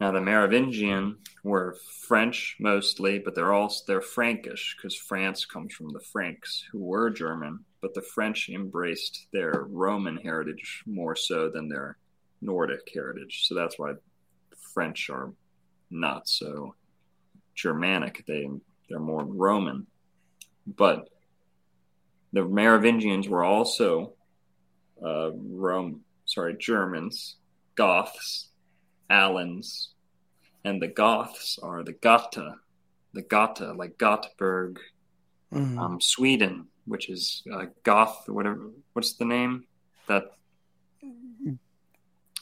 E: Now, the Merovingian were French mostly, but they're also they're Frankish because France comes from the Franks, who were German, but the French embraced their Roman heritage more so than their Nordic heritage. So that's why French are not so Germanic. They they're more Roman, but the Merovingians were also uh, Rome, sorry, Germans, Goths, Alans, and the Goths are the Gotha, the Gotha, like Gothenburg,
C: Mhm.
E: um, Sweden, which is uh, Goth, whatever. What's the name? That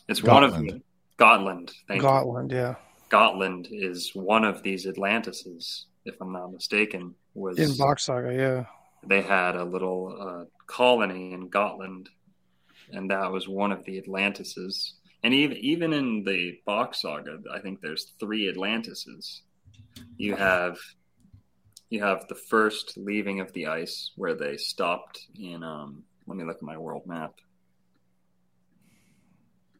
E: it's one of
D: Gotland.
E: Gotland. Thank you.
C: Gotland, yeah.
E: Gotland is one of these Atlantises, if I'm not mistaken. Was
C: In Bock Saga, yeah.
E: they had a little uh, colony in Gotland, and that was one of the Atlantises. And even even in the Bock Saga, I think there's three Atlantises. You have you have the first leaving of the ice where they stopped in. Um, let me look at my world map.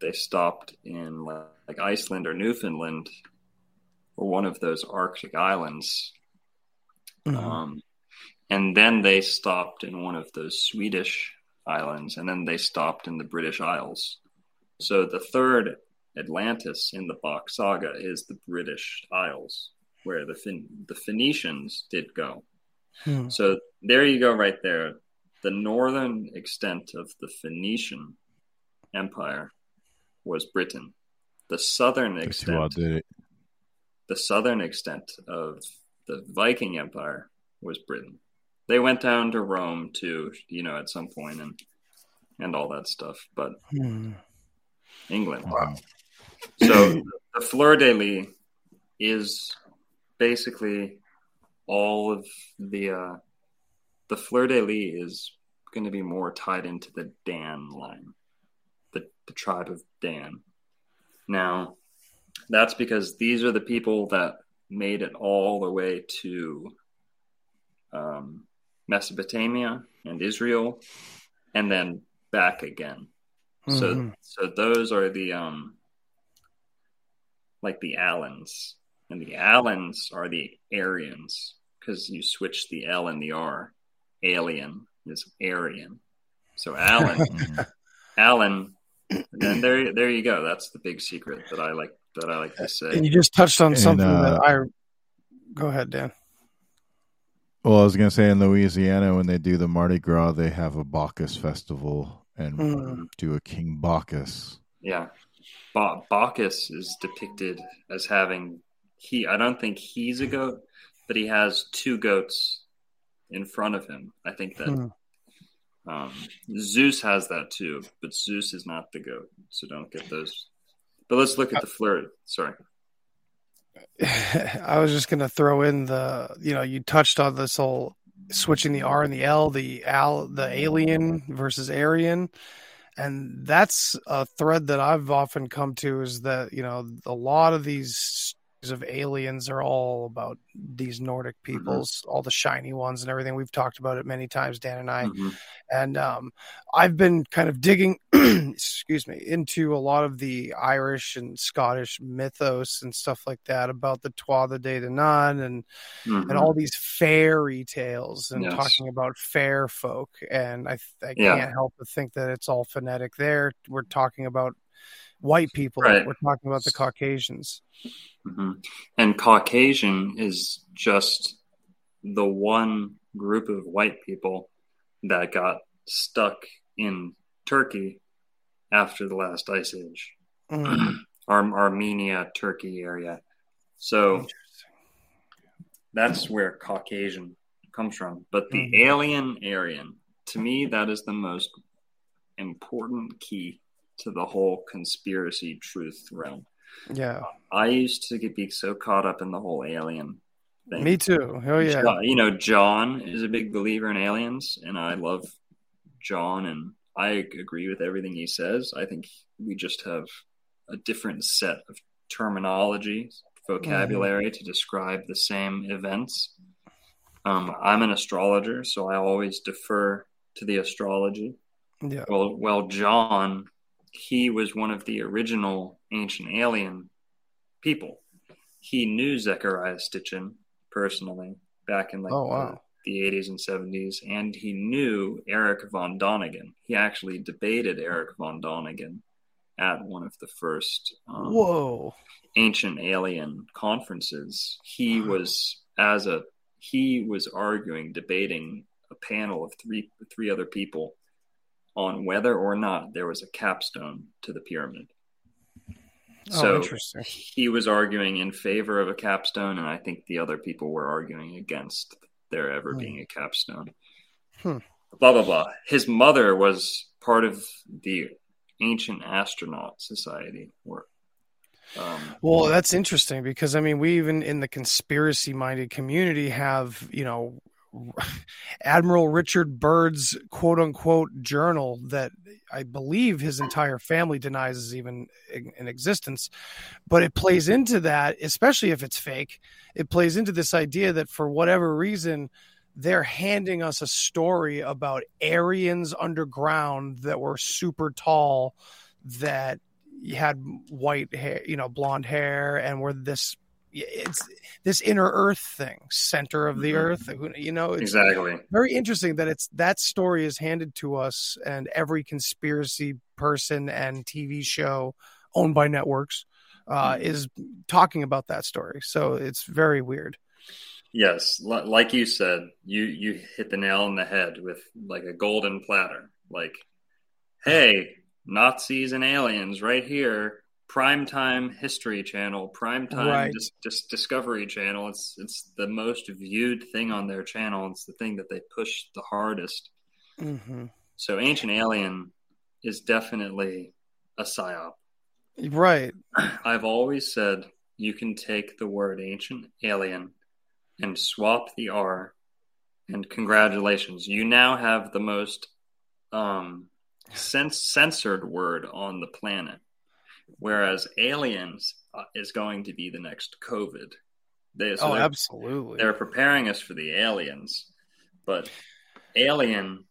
E: They stopped in like, Iceland or Newfoundland, or one of those Arctic islands.
C: Mhm.
E: Um, and then they stopped in one of those Swedish islands, and then they stopped in the British Isles. So the third Atlantis in the Bock saga is the British Isles, where the Phoen- the Phoenicians did go.
C: Hmm.
E: So there you go, right there. The northern extent of the Phoenician Empire was Britain. The southern extent
D: outdid it.
E: the southern extent of the Viking Empire was Britain. They went down to Rome too, you know, at some point and and all that stuff, but
C: Hmm.
E: England.
D: Wow.
E: So the fleur de lis is basically all of the uh, the fleur de lis is going to be more tied into the Dan line, the the tribe of Dan. Now, that's because these are the people that made it all the way to um, Mesopotamia and Israel, and then back again. So
C: Mhm.
E: so those are the um like the Alans. And the Alans are the Aryans because you switch the L and the R. Alien is Aryan. So Allen. Allen and there there you go. That's the big secret that I like that I like to say.
C: And
E: say.
C: you just touched on
D: And,
C: something
D: uh,
C: that I. Go ahead, Dan.
D: Well, I was gonna say in Louisiana when they do the Mardi Gras, they have a Bacchus festival and
C: Mm.
D: do a King Bacchus.
E: Yeah. Ba- Bacchus is depicted as having he I don't think he's a goat, but he has two goats in front of him. I think that
C: Hmm.
E: um, Zeus has that too, but Zeus is not the goat, so don't get those. But let's look at the flirt. Sorry.
C: I was just gonna throw in the you know you touched on this whole switching the R and the L, the al the alien versus Aryan, and that's a thread that I've often come to is that you know a lot of these of aliens are all about these Nordic peoples, all the shiny ones and everything. We've talked about it many times, Dan and I
E: Mhm.
C: and um, I've been kind of digging, excuse me, into a lot of the Irish and Scottish mythos and stuff like that about the Tuatha De Danann and
E: Mhm.
C: and all these fairy tales and
E: Yes.
C: talking about fair folk. And I I
E: Yeah.
C: can't help but think that it's all phonetic. There, we're talking about white people.
E: Right.
C: We're talking about the Caucasians.
E: Mhm. And Caucasian is just the one group of white people that got stuck in Turkey after the last ice age.
C: Mm.
E: Ar- Armenia, Turkey area. So that's where Caucasian comes from. But the
C: Mhm.
E: alien Aryan, to me, that is the most important key to the whole conspiracy truth realm.
C: Yeah,
E: I used to get be so caught up in the whole alien thing.
C: me too. Oh yeah,
E: You know, John is a big believer in aliens, and I love John, and I agree with everything he says. I think we just have a different set of terminology, vocabulary to describe the same events. Um, I'm an astrologer, so I always defer to the astrology.
C: yeah.
E: Well, well, John, he was one of the original ancient alien people. He knew Zecharia Sitchin personally back in like
C: Oh, wow.
E: the, the 80s and 70s, and he knew Erich von Däniken. He actually debated Erich von Däniken at one of the first um,
C: Whoa.
E: ancient alien conferences. He was as a he was arguing, debating a panel of three three other people on whether or not there was a capstone to the pyramid.
C: Oh,
E: So he was arguing in favor of a capstone, and I think the other people were arguing against there ever being a capstone.
C: Hmm.
E: Blah blah blah. His mother was part of the ancient astronaut society, or um,
C: Well, that's interesting because I mean, we even in the conspiracy minded community have, you know, Admiral Richard Byrd's quote unquote journal that I believe his entire family denies is even in existence. But it plays into that, especially if it's fake, it plays into this idea that for whatever reason, they're handing us a story about Aryans underground that were super tall that had white hair, you know, blonde hair, and were this. It's this inner Earth thing, center of the
E: Mhm.
C: Earth. You know, it's
E: exactly.
C: very interesting that it's that story is handed to us, and every conspiracy person and TV show owned by networks uh,
E: Mhm.
C: is talking about that story. So it's very weird.
E: Yes, li- like you said, you you hit the nail on the head with like a golden platter. Like, hey, Nazis and aliens right here, primetime History Channel, primetime
C: Right.
E: dis- dis- Discovery Channel. It's it's the most viewed thing on their channel. It's the thing that they push the hardest.
C: hmm
E: So, Ancient Alien is definitely a psyop.
C: Right.
E: I've always said you can take the word ancient alien and swap the R, and congratulations, you now have the most um, cens- censored word on the planet. Whereas aliens uh, is going to be the next COVID. They, so
C: oh,
E: they're,
C: absolutely.
E: they're preparing us for the aliens, but alien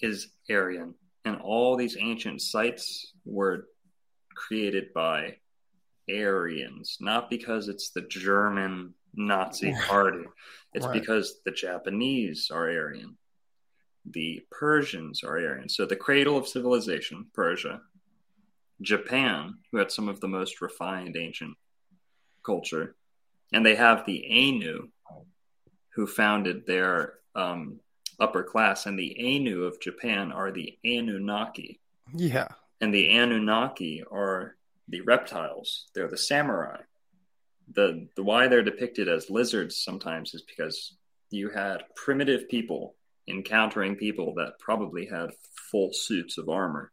E: is Aryan, and all these ancient sites were created by Aryans, not because it's the German Nazi party. It's
C: Right.
E: because the Japanese are Aryan, the Persians are Aryan. So the cradle of civilization, Persia, Japan, who had some of the most refined ancient culture, and they have the Ainu, who founded their um, upper class, and the Ainu of Japan are the Anunnaki,
C: yeah.
E: and the Anunnaki are the reptiles. They're the samurai. The the why they're depicted as lizards sometimes is because you had primitive people encountering people that probably had full suits of armor.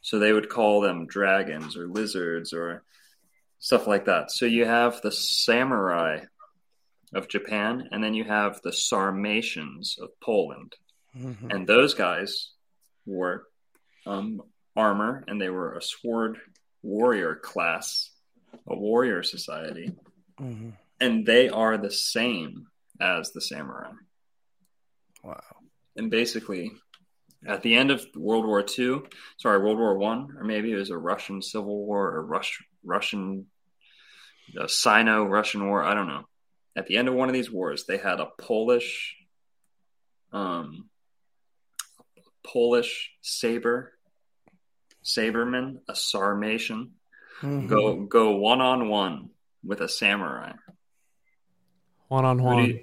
E: So they would call them dragons or lizards or stuff like that. So you have the samurai of Japan, and then you have the Sarmatians of Poland.
C: Mhm.
E: And those guys wore um, armor and they were a sword warrior class, a warrior society.
C: Mhm.
E: And they are the same as the samurai.
C: Wow.
E: And basically, at the end of World War II, sorry, World War One, or maybe it was a Russian Civil War or Rush, Russian, the Sino-Russian War. I don't know. At the end of one of these wars, they had a Polish, um, Polish saber, saberman, a Sarmatian,
C: Mhm.
E: go go one on one with a samurai.
B: One on one.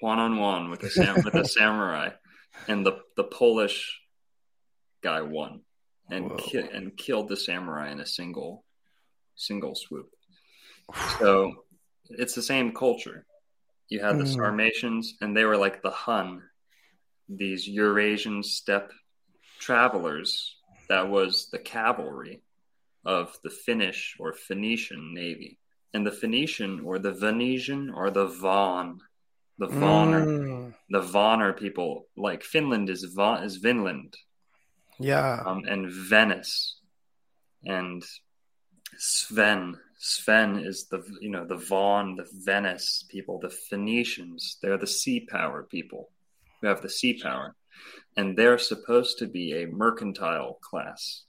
E: one on one with a sam- with a samurai, and the the Polish guy won and ki- and killed the samurai in a single single swoop. So it's the same culture. You had the
C: Mm.
E: Sarmatians, and they were like the Hun, these Eurasian steppe travelers. That was the cavalry of the Finnish or Phoenician navy. And the Phoenician or the Venetian or the Von, the Vonner,
C: Mm,
E: the Vonner people, like Finland is Von, is Vinland,
C: yeah.
E: um, and Venice, and Sven. Sven is the you know the Von, the Venice people, the Phoenicians. They're the sea power people who have the sea power, and they're supposed to be a mercantile class.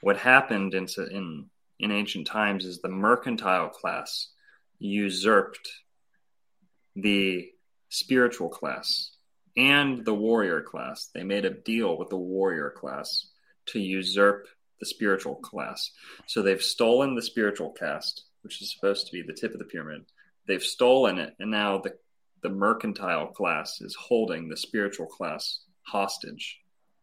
E: What happened in in in ancient times is the mercantile class usurped the spiritual class and the warrior class. They made a deal with the warrior class to usurp the spiritual class. So they've stolen the spiritual caste, which is supposed to be the tip of the pyramid. They've stolen it, and now the the mercantile class is holding the spiritual class hostage.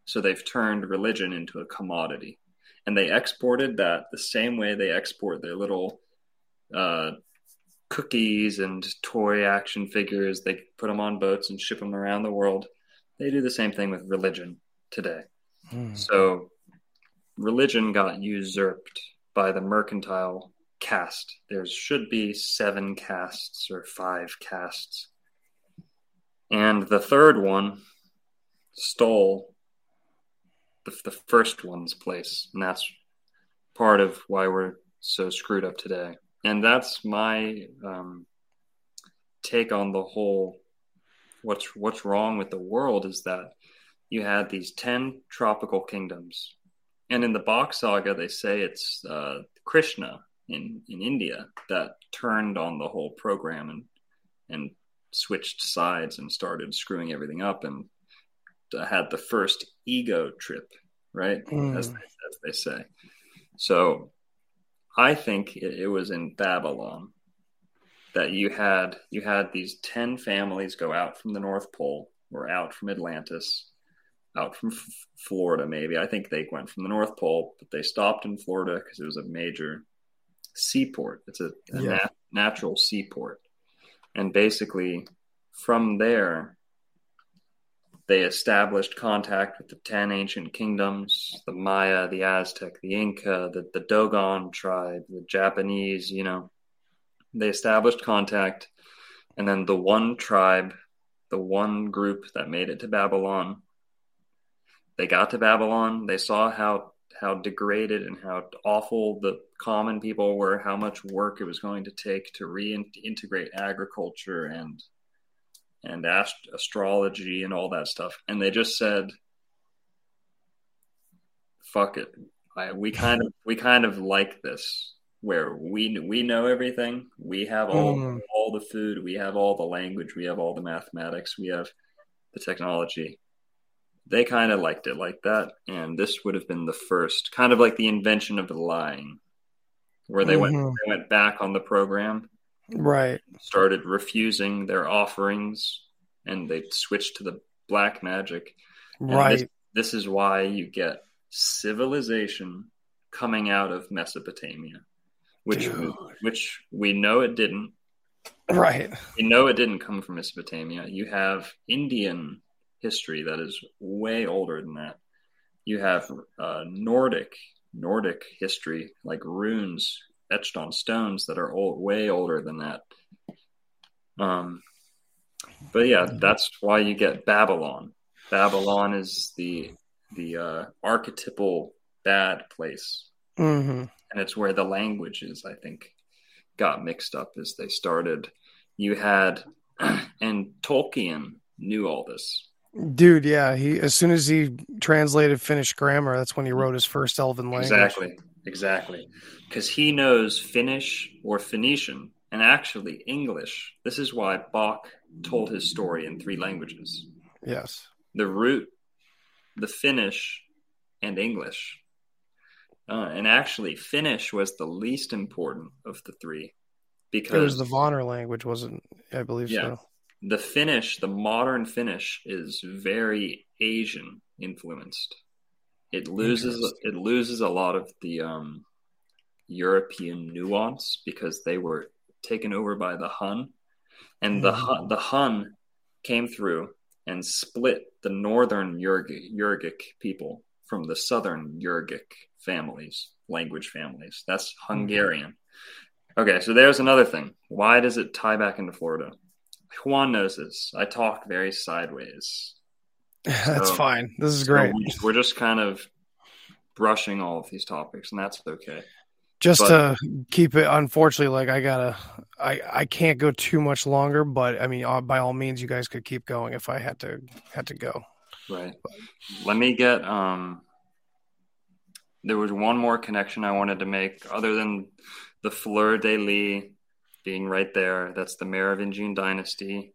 E: So they've turned religion into a commodity, and they exported that the same way they export their little uh, cookies and toy action figures. They put them on boats and ship them around the world. They do the same thing with religion today.
C: Mm.
E: So religion got usurped by the mercantile caste. There should be seven castes or five castes. And the third one stole the, the first one's place. And that's part of why we're so screwed up today. And that's my um, take on the whole what's what's wrong with the world is that you had these 10 tropical kingdoms. And in the Bock saga they say it's uh, krishna in, in india that turned on the whole program and and switched sides and started screwing everything up and had the first ego trip right?
C: Mm.
E: as, they, as they say. So i think it, it was in babylon that you had you had these 10 families go out from the north pole or out from atlantis out from F- Florida, maybe. I think they went from the North Pole, but they stopped in Florida because it was a major seaport. It's a, a
C: Yeah.
E: nat- natural seaport. And basically, from there, they established contact with the 10 ancient kingdoms the Maya, the Aztec, the Inca, the, the Dogon tribe, the Japanese, you know. They established contact. And then the one tribe, the one group that made it to Babylon, they got to Babylon. They saw how how degraded and how awful the common people were, how much work it was going to take to reintegrate agriculture and and ast- astrology and all that stuff. And they just said, "Fuck it, I, we kind of we kind of like this." Where we we know everything, we have all
C: Mm.
E: all the food, we have all the language, we have all the mathematics, we have the technology they kind of liked it like that and this would have been the first kind of like the invention of the lying where they went
C: Mhm.
E: they went back on the program
C: Right.
E: started refusing their offerings and they switched to the black magic And
C: Right.
E: this, this is why you get civilization coming out of mesopotamia which
C: Dude.
E: which we know it didn't
C: Right.
E: we know it didn't come from Mesopotamia. You have Indian history that is way older than that. You have uh, Nordic Nordic history, like runes etched on stones that are old, way older than that. Um, but yeah, that's why you get Babylon. Babylon is the the uh, archetypal bad place
C: hmm
E: and it's where the languages I think got mixed up as they started. You had and Tolkien knew all this.
C: Dude, yeah. He as soon as he translated Finnish grammar, that's when he wrote his first Elven language.
E: Exactly, exactly, because he knows Finnish or Phoenician and actually English. This is why Bock told his story in three languages:
C: Yes.
E: the root, the Finnish, and English. Uh, and actually, Finnish was the least important of the three because
C: It was the Vonner language, wasn't I believe
E: Yeah.
C: so.
E: the Finnish, the modern Finnish, is very Asian influenced. It loses it loses a lot of the um, European nuance because they were taken over by the Hun, and the Hun, the Hun came through and split the northern Yurgic, Yurgic people from the southern Yurgic families, language families. That's Hungarian. Okay, so there's another thing. Why does it tie back into Florida? Juan knows this. I talk very sideways.
C: That's
E: So-
C: fine. This is great.
E: we- we're just kind of brushing all of these topics, and that's okay.
C: just
E: but-
C: to keep it unfortunately like i gotta i i can't go too much longer but i mean uh, by all means you guys could keep going if i had to had to go
E: Right. Let me get um there was one more connection I wanted to make other than the Fleur de Lis being right there. That's the Merovingian dynasty.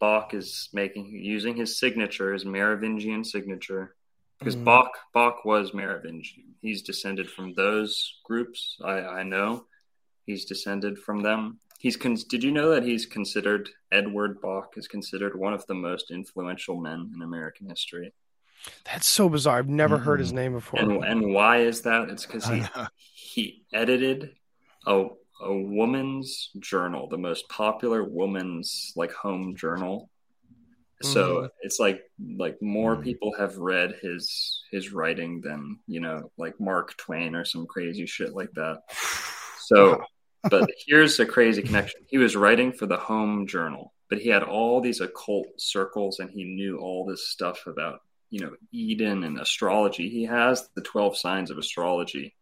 E: Bok is making using his signature, his Merovingian signature. Because
C: Mhm.
E: Bok Bok was Merovingian. He's descended from those groups. I, I know. He's descended from them. He's con- did you know that he's considered Edward Bok is considered one of the most influential men in American history.
C: that's so bizarre i've never heard his name before
E: And and why is that? It's because he he edited a a woman's journal, the most popular woman's like home journal. So mm-hmm. it's like like more mm. people have read his his writing than you know like Mark Twain or some crazy shit like that. So, but here's a crazy connection. He was writing for the home journal, but he had all these occult circles and he knew all this stuff about you know Eden and astrology. He has the twelve signs of astrology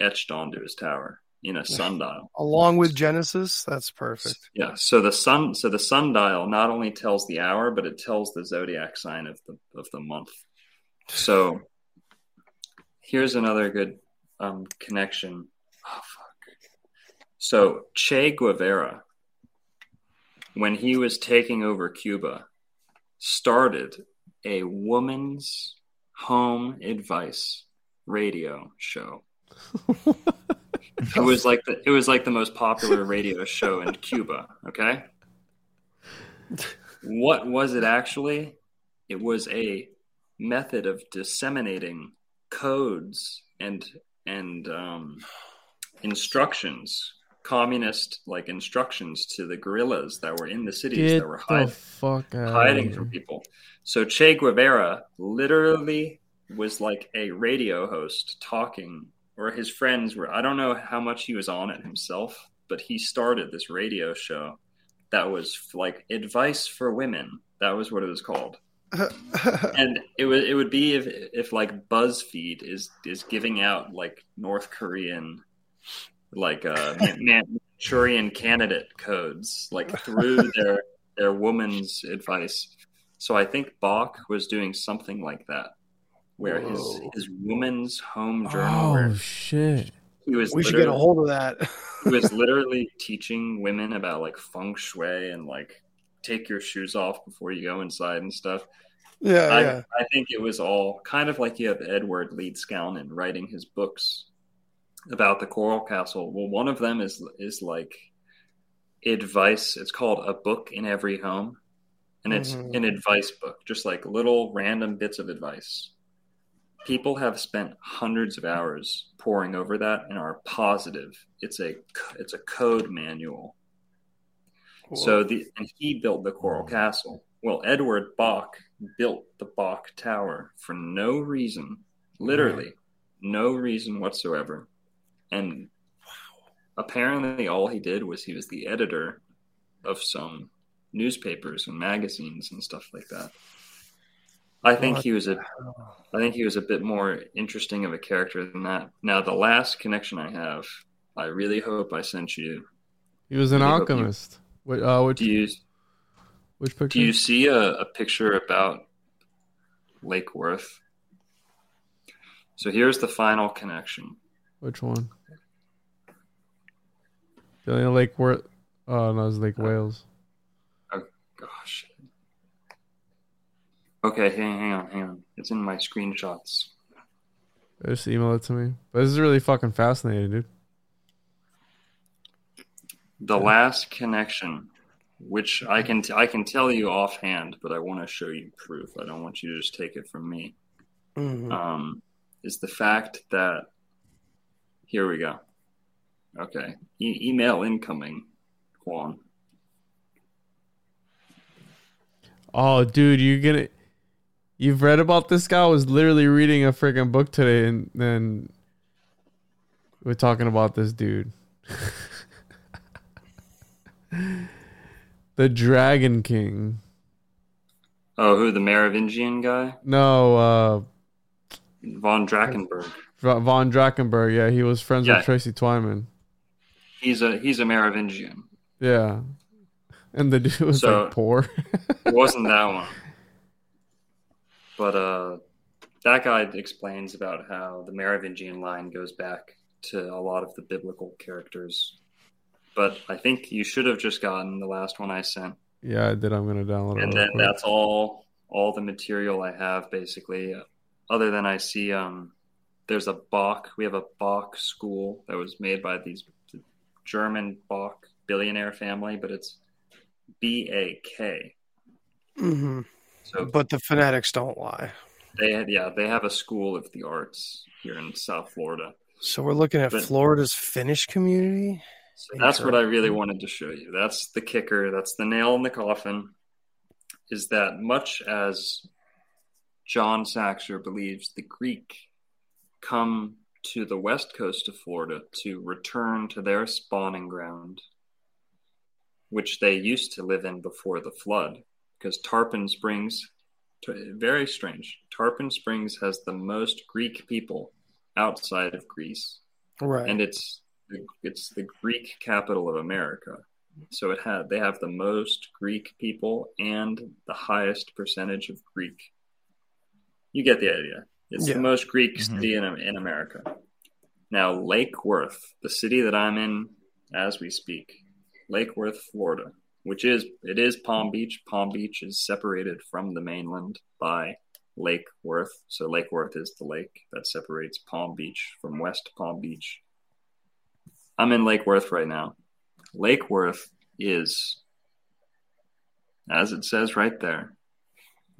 E: etched onto his tower in a sundial.
C: along with genesis that's perfect
E: Yeah. So the sun, so the sundial not only tells the hour, but it tells the zodiac sign of the of the month. So here's another good um, connection. Oh fuck. So Che Guevara, when he was taking over Cuba, started a woman's home advice radio show. It was like the it was like the most popular radio show in Cuba. Okay, what was it actually? It was a method of disseminating codes and and um, instructions, communist like instructions to the guerrillas that were in the cities
B: Get
E: that were
B: fuck
E: hiding from people. So Che Guevara literally was like a radio host talking, or his friends were. I don't know how much he was on it himself, but he started this radio show that was like advice for women. That was what it was called. and it would it would be if if like BuzzFeed is is giving out like North Korean like uh Man- Manchurian candidate codes like through their their woman's advice. So I think Bok was doing something like that, where his
C: Whoa.
E: his woman's home journal,
B: Oh shit!
E: he was
C: we should get a
E: literally-
C: hold of that
E: he was literally teaching women about like feng shui and like take your shoes off before you go inside and stuff.
C: yeah
E: I,
C: yeah
E: I think it was all kind of like you have Edward Leedskalnin writing his books about the Coral Castle. Well, one of them is is like advice. It's called a book in every home, and it's
C: Mhm.
E: an advice book, just like little random bits of advice. People have spent hundreds of hours poring over that and are positive it's a it's a code manual. So the and he built the Coral mm. Castle. Well, Edward Bok built the Bok Tower for no reason, literally mm. no reason whatsoever. And apparently, all he did was he was the editor of some newspapers and magazines and stuff like that. I think he was a I think he was a bit more interesting of a character than that. Now, the last connection I have, I really hope I sent you.
B: He was an
E: hope you-
B: alchemist. Wait, uh, which
E: Do you
B: which picture?
E: Do you see a, a picture about Lake Worth? So here's the final connection.
B: Which one? Lake Worth. Oh no, it's
E: Uh,
B: Lake Wales.
E: Oh gosh. Okay, hang, hang on, hang on. It's in my screenshots.
B: Just email it to me. But this is really fucking fascinating, dude.
E: The last connection, which I can t- I can tell you offhand, but I want to show you proof. I don't want you to just take it from me.
C: Mhm.
E: um, is the fact that here we go. Okay, e- email incoming, Juan.
B: Oh, dude, you're gonna. You've read about this guy? I was literally reading a freaking book today, and then we're talking about this dude. the Dragon King.
E: Oh, who the Merovingian guy?
B: No, uh,
E: Von Drakenberg.
B: Von Drakenberg. Yeah, he was friends
E: Yeah.
B: with Tracy Twyman.
E: He's a he's a Merovingian.
B: Yeah, and the dude was
E: So-
B: like poor.
E: It wasn't that one. But uh, that guy explains about how the Merovingian line goes back to a lot of the biblical characters. But I think you should have just gotten the last one I sent,
B: yeah, I did. I'm gonna download it.
E: and then
B: quick.
E: that's all all the material I have basically. Other than I see, um, there's a Bach. We have a Bak school that was made by these German Bak billionaire family, but it's B A K.
C: Mhm.
E: So
C: But the fanatics don't lie.
E: They yeah, they have a school of the arts here in South Florida.
C: So we're looking at
E: But-
C: Florida's Finnish community.
E: So that's what I really wanted to show you. That's the kicker. That's the nail in the coffin. Is that much as John Saxer believes the Greek come to the west coast of Florida to return to their spawning ground, which they used to live in before the flood, because Tarpon Springs, very strange. Tarpon Springs has the most Greek people outside of Greece
C: Right.
E: and it's it's the Greek capital of America. So it had they have the most Greek people and the highest percentage of Greek. You get the idea. It's
C: Yeah.
E: the most Greek
D: Mhm.
E: city in in America. Now Lake Worth, the city that I'm in as we speak, Lake Worth, Florida, which is it is Palm mm. Beach. Palm Beach is separated from the mainland by Lake Worth. So Lake Worth is the lake that separates Palm Beach from West Palm Beach. I'm in Lake Worth right now. Lake Worth is, as it says right there,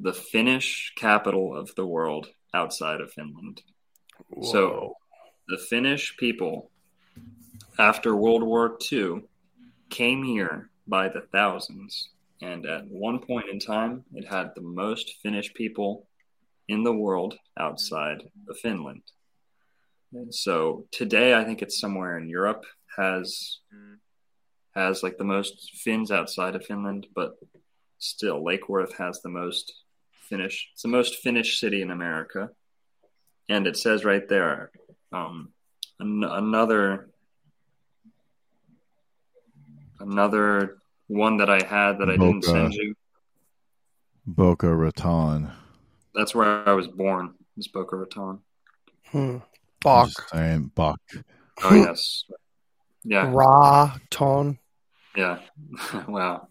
E: the Finnish capital of the world outside of Finland. So the Finnish people, after World War II, came here by the thousands. And at one point in time, it had the most Finnish people in the world outside of Finland. And so today, I think it's somewhere in Europe has has like the most Finns outside of Finland, but still, Lake Worth has the most Finnish. It's the most Finnish city in America, and it says right there, um, an- another another one that I had that I didn't send you.
D: Boca Raton.
E: That's where I was born. Is Boca Raton.
C: Hmm.
D: I'm
C: Bach.
D: saying, Bach.
E: Oh yes, yeah,
C: Ra tone.
E: yeah. wow.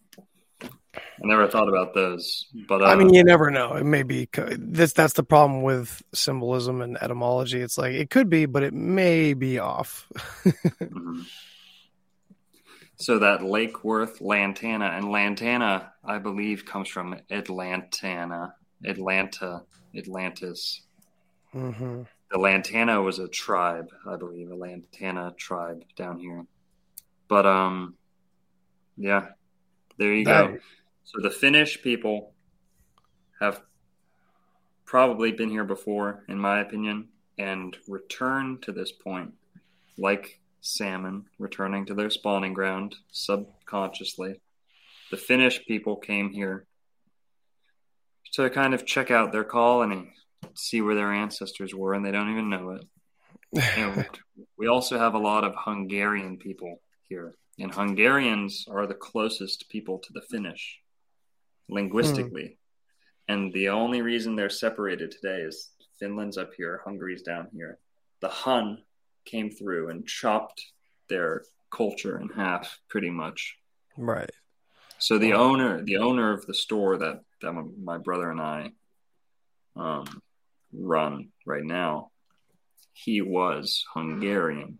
E: I never thought about those, but uh,
C: I mean, you never know. It may be this. That's the problem with symbolism and etymology. It's like it could be, but it may be off.
E: Mhm. So that Lake Worth Lantana and Lantana, I believe, comes from Atlantana, Atlanta, Atlantis.
C: hmm
E: The Lantana was a tribe, I believe, a Lantana tribe down here. But um, yeah, there you go. So the Finnish people have probably been here before, in my opinion, and return to this point like salmon returning to their spawning ground subconsciously. The Finnish people came here to kind of check out their colony, see where their ancestors were, and they don't even know it. And we also have a lot of Hungarian people here, and Hungarians are the closest people to the Finnish linguistically. Hmm. And the only reason they're separated today is Finland's up here, Hungary's down here. The Hun came through and chopped their culture in half, pretty much.
C: Right.
E: So the owner, the owner of the store that that my, my brother and I um, run right now, he was Hungarian.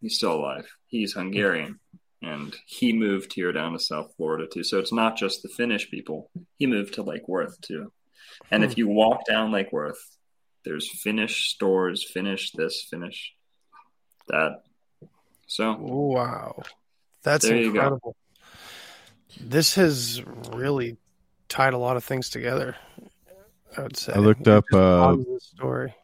E: He's still alive. He's Hungarian, and he moved here down to South Florida too. So it's not just the Finnish people. He moved to Lake Worth too. And if you walk down Lake Worth, There's Finnish stores, Finnish this, Finnish that. So
C: Wow. That's
E: There go.
C: incredible. This has really tied a lot of things together. I would say.
D: I looked up, uh,
C: On this story.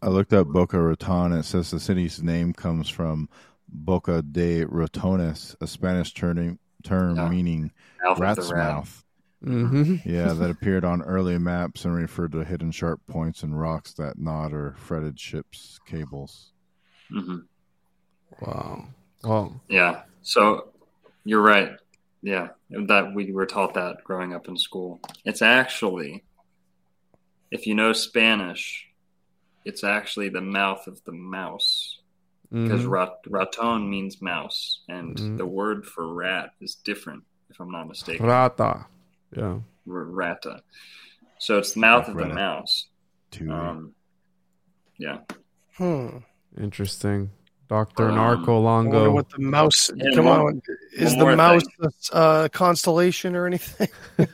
D: I looked up Boca Raton. It says the city's name comes from Boca de Ratones, a Spanish term, term
E: Yeah.
D: meaning
E: mouth
D: rat's
E: the rat.
D: mouth.
B: hmm
D: Yeah, that appeared on early maps and referred to hidden sharp points and rocks that nod or fretted ships' cables.
E: Hmm
B: Wow. Well,
E: Yeah. So you're right. Yeah, that we were taught that growing up in school. It's actually, if you know Spanish, it's actually the mouth of the mouse because
B: mhm.
E: rat, raton means mouse, and
B: Mhm.
E: the word for rat is different, if I'm not mistaken.
B: rata. Yeah.
E: R- Rata. So it's the mouth of the
D: Rata.
E: mouse.
D: To
E: Um, yeah.
C: Hmm.
B: Interesting. Doctor
E: Um,
B: Narco
C: I wonder
B: Longo.
C: what the mouse.
E: Yeah,
C: come
E: one-
C: on, is the mouse
E: thing.
C: a uh, constellation or anything?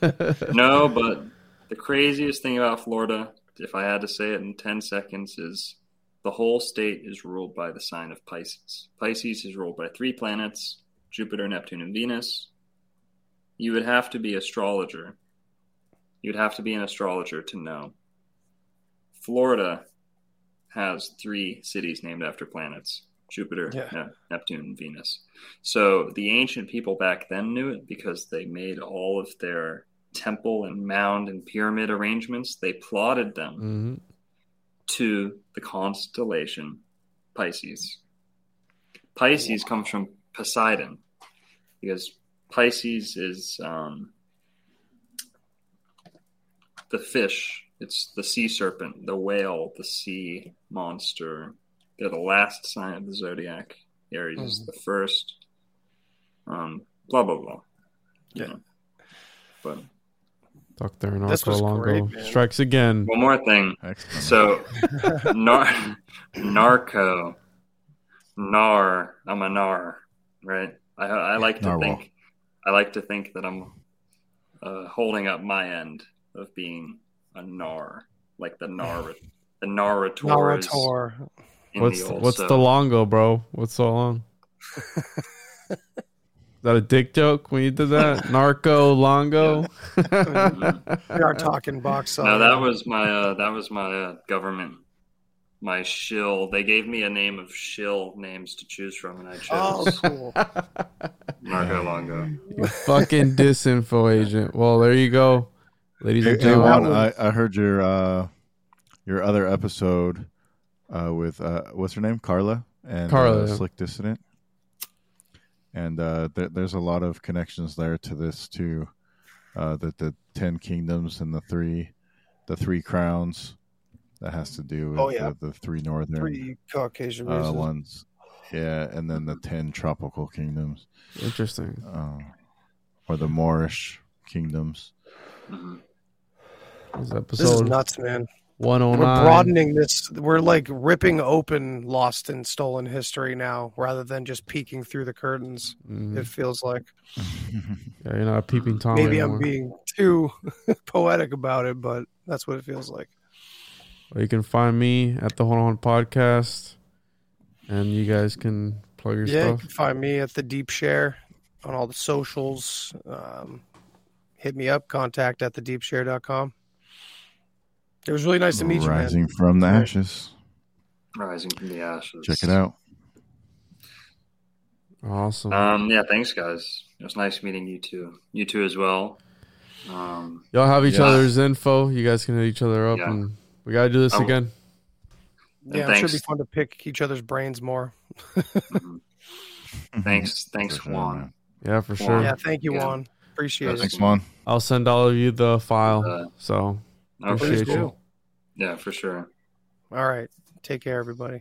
E: No, but the craziest thing about Florida, if I had to say it in 10 seconds, is the whole state is ruled by the sign of Pisces. Pisces is ruled by three planets Jupiter, Neptune, and Venus. You would have to be astrologer. You'd have to be an astrologer to know. Florida has three cities named after planets Jupiter,
C: Yeah.
E: Ne- Neptune, and Venus. So the ancient people back then knew it because they made all of their temple and mound and pyramid arrangements, they plotted them
B: Mhm.
E: to the constellation Pisces. Pisces comes from Poseidon because Pisces is um, the fish. It's the sea serpent, the whale, the sea monster. They're the last sign of the zodiac. Aries is the first. Um, blah blah blah.
C: Yeah.
E: know. But
B: Doctor
C: This
B: Narco Longo
C: great,
B: strikes again.
E: one more thing.
D: excellent.
E: So, nar- narco, nar. I'm a nar, right? I, I like to
D: Narwhal.
E: think, I like to think that I'm uh, holding up my end of being a nar, like the nar, the narrators
C: Naruto.
E: in
B: What's
E: the
B: what's
E: so-
B: the Longo, bro? What's so long? Is that a dick joke when you did that? Narco Longo.
C: We are talking box.
E: No, that was my uh, that was my uh, government, my shill. They gave me a name of shill names to choose from, and I
C: Oh,
E: chose
C: cool.
E: Narco Longo.
B: you fucking disinfo agent. Well, there you go, ladies
D: Hey,
B: and
D: hey,
B: gentlemen.
D: Juan, I, I heard your uh, your other episode uh, with uh, what's her name, Carla and
B: Carla,
D: uh,
B: yeah.
D: Slick Dissident, and uh, there, there's a lot of connections there to this too. Uh, that the ten kingdoms and the three, the three crowns, that has to do with
C: Oh, yeah.
D: the, the three northern
C: Three Caucasian
D: uh, ones. Yeah, and then the ten tropical kingdoms,
B: Interesting.
D: uh, or the Moorish kingdoms.
B: This is
C: This is nuts, man.
B: one oh
C: We're broadening this. We're like ripping open lost and stolen history now, rather than just peeking through the curtains.
B: Mhm.
C: It feels like
B: Yeah, you're not peeping tom
C: maybe
B: anymore.
C: I'm being too poetic about it, but that's what it feels like.
B: Well, you can find me at the Hold On Podcast, and you guys can plug your
C: Yeah, you
B: stuff.
C: can find me at the Deep Share on all the socials. Um, hit me up, contact at the thedeepshare.com. It was really nice to meet you, man.
D: Rising from the ashes.
E: Rising from the ashes.
D: Check it out.
B: Awesome.
E: Um, yeah, thanks, guys. It was nice meeting you too. You too as well. Um,
B: Y'all have each
D: Yeah.
B: other's info. You guys can hit each other up,
E: Yeah.
B: and we gotta do this
E: Oh.
B: again.
C: Yeah, I'm sure it'd be fun to pick each other's brains more.
E: mhm. thanks, thanks,
D: For
E: Juan.
D: man.
B: Yeah, for
E: Well,
B: sure.
C: Yeah, thank you,
E: Yeah.
C: Juan. Appreciate it.
D: Thanks, Juan.
B: I'll send all of you the file.
E: Uh,
B: so
E: Okay,
B: appreciate you.
E: Yeah, for sure.
C: All right. Take care, everybody.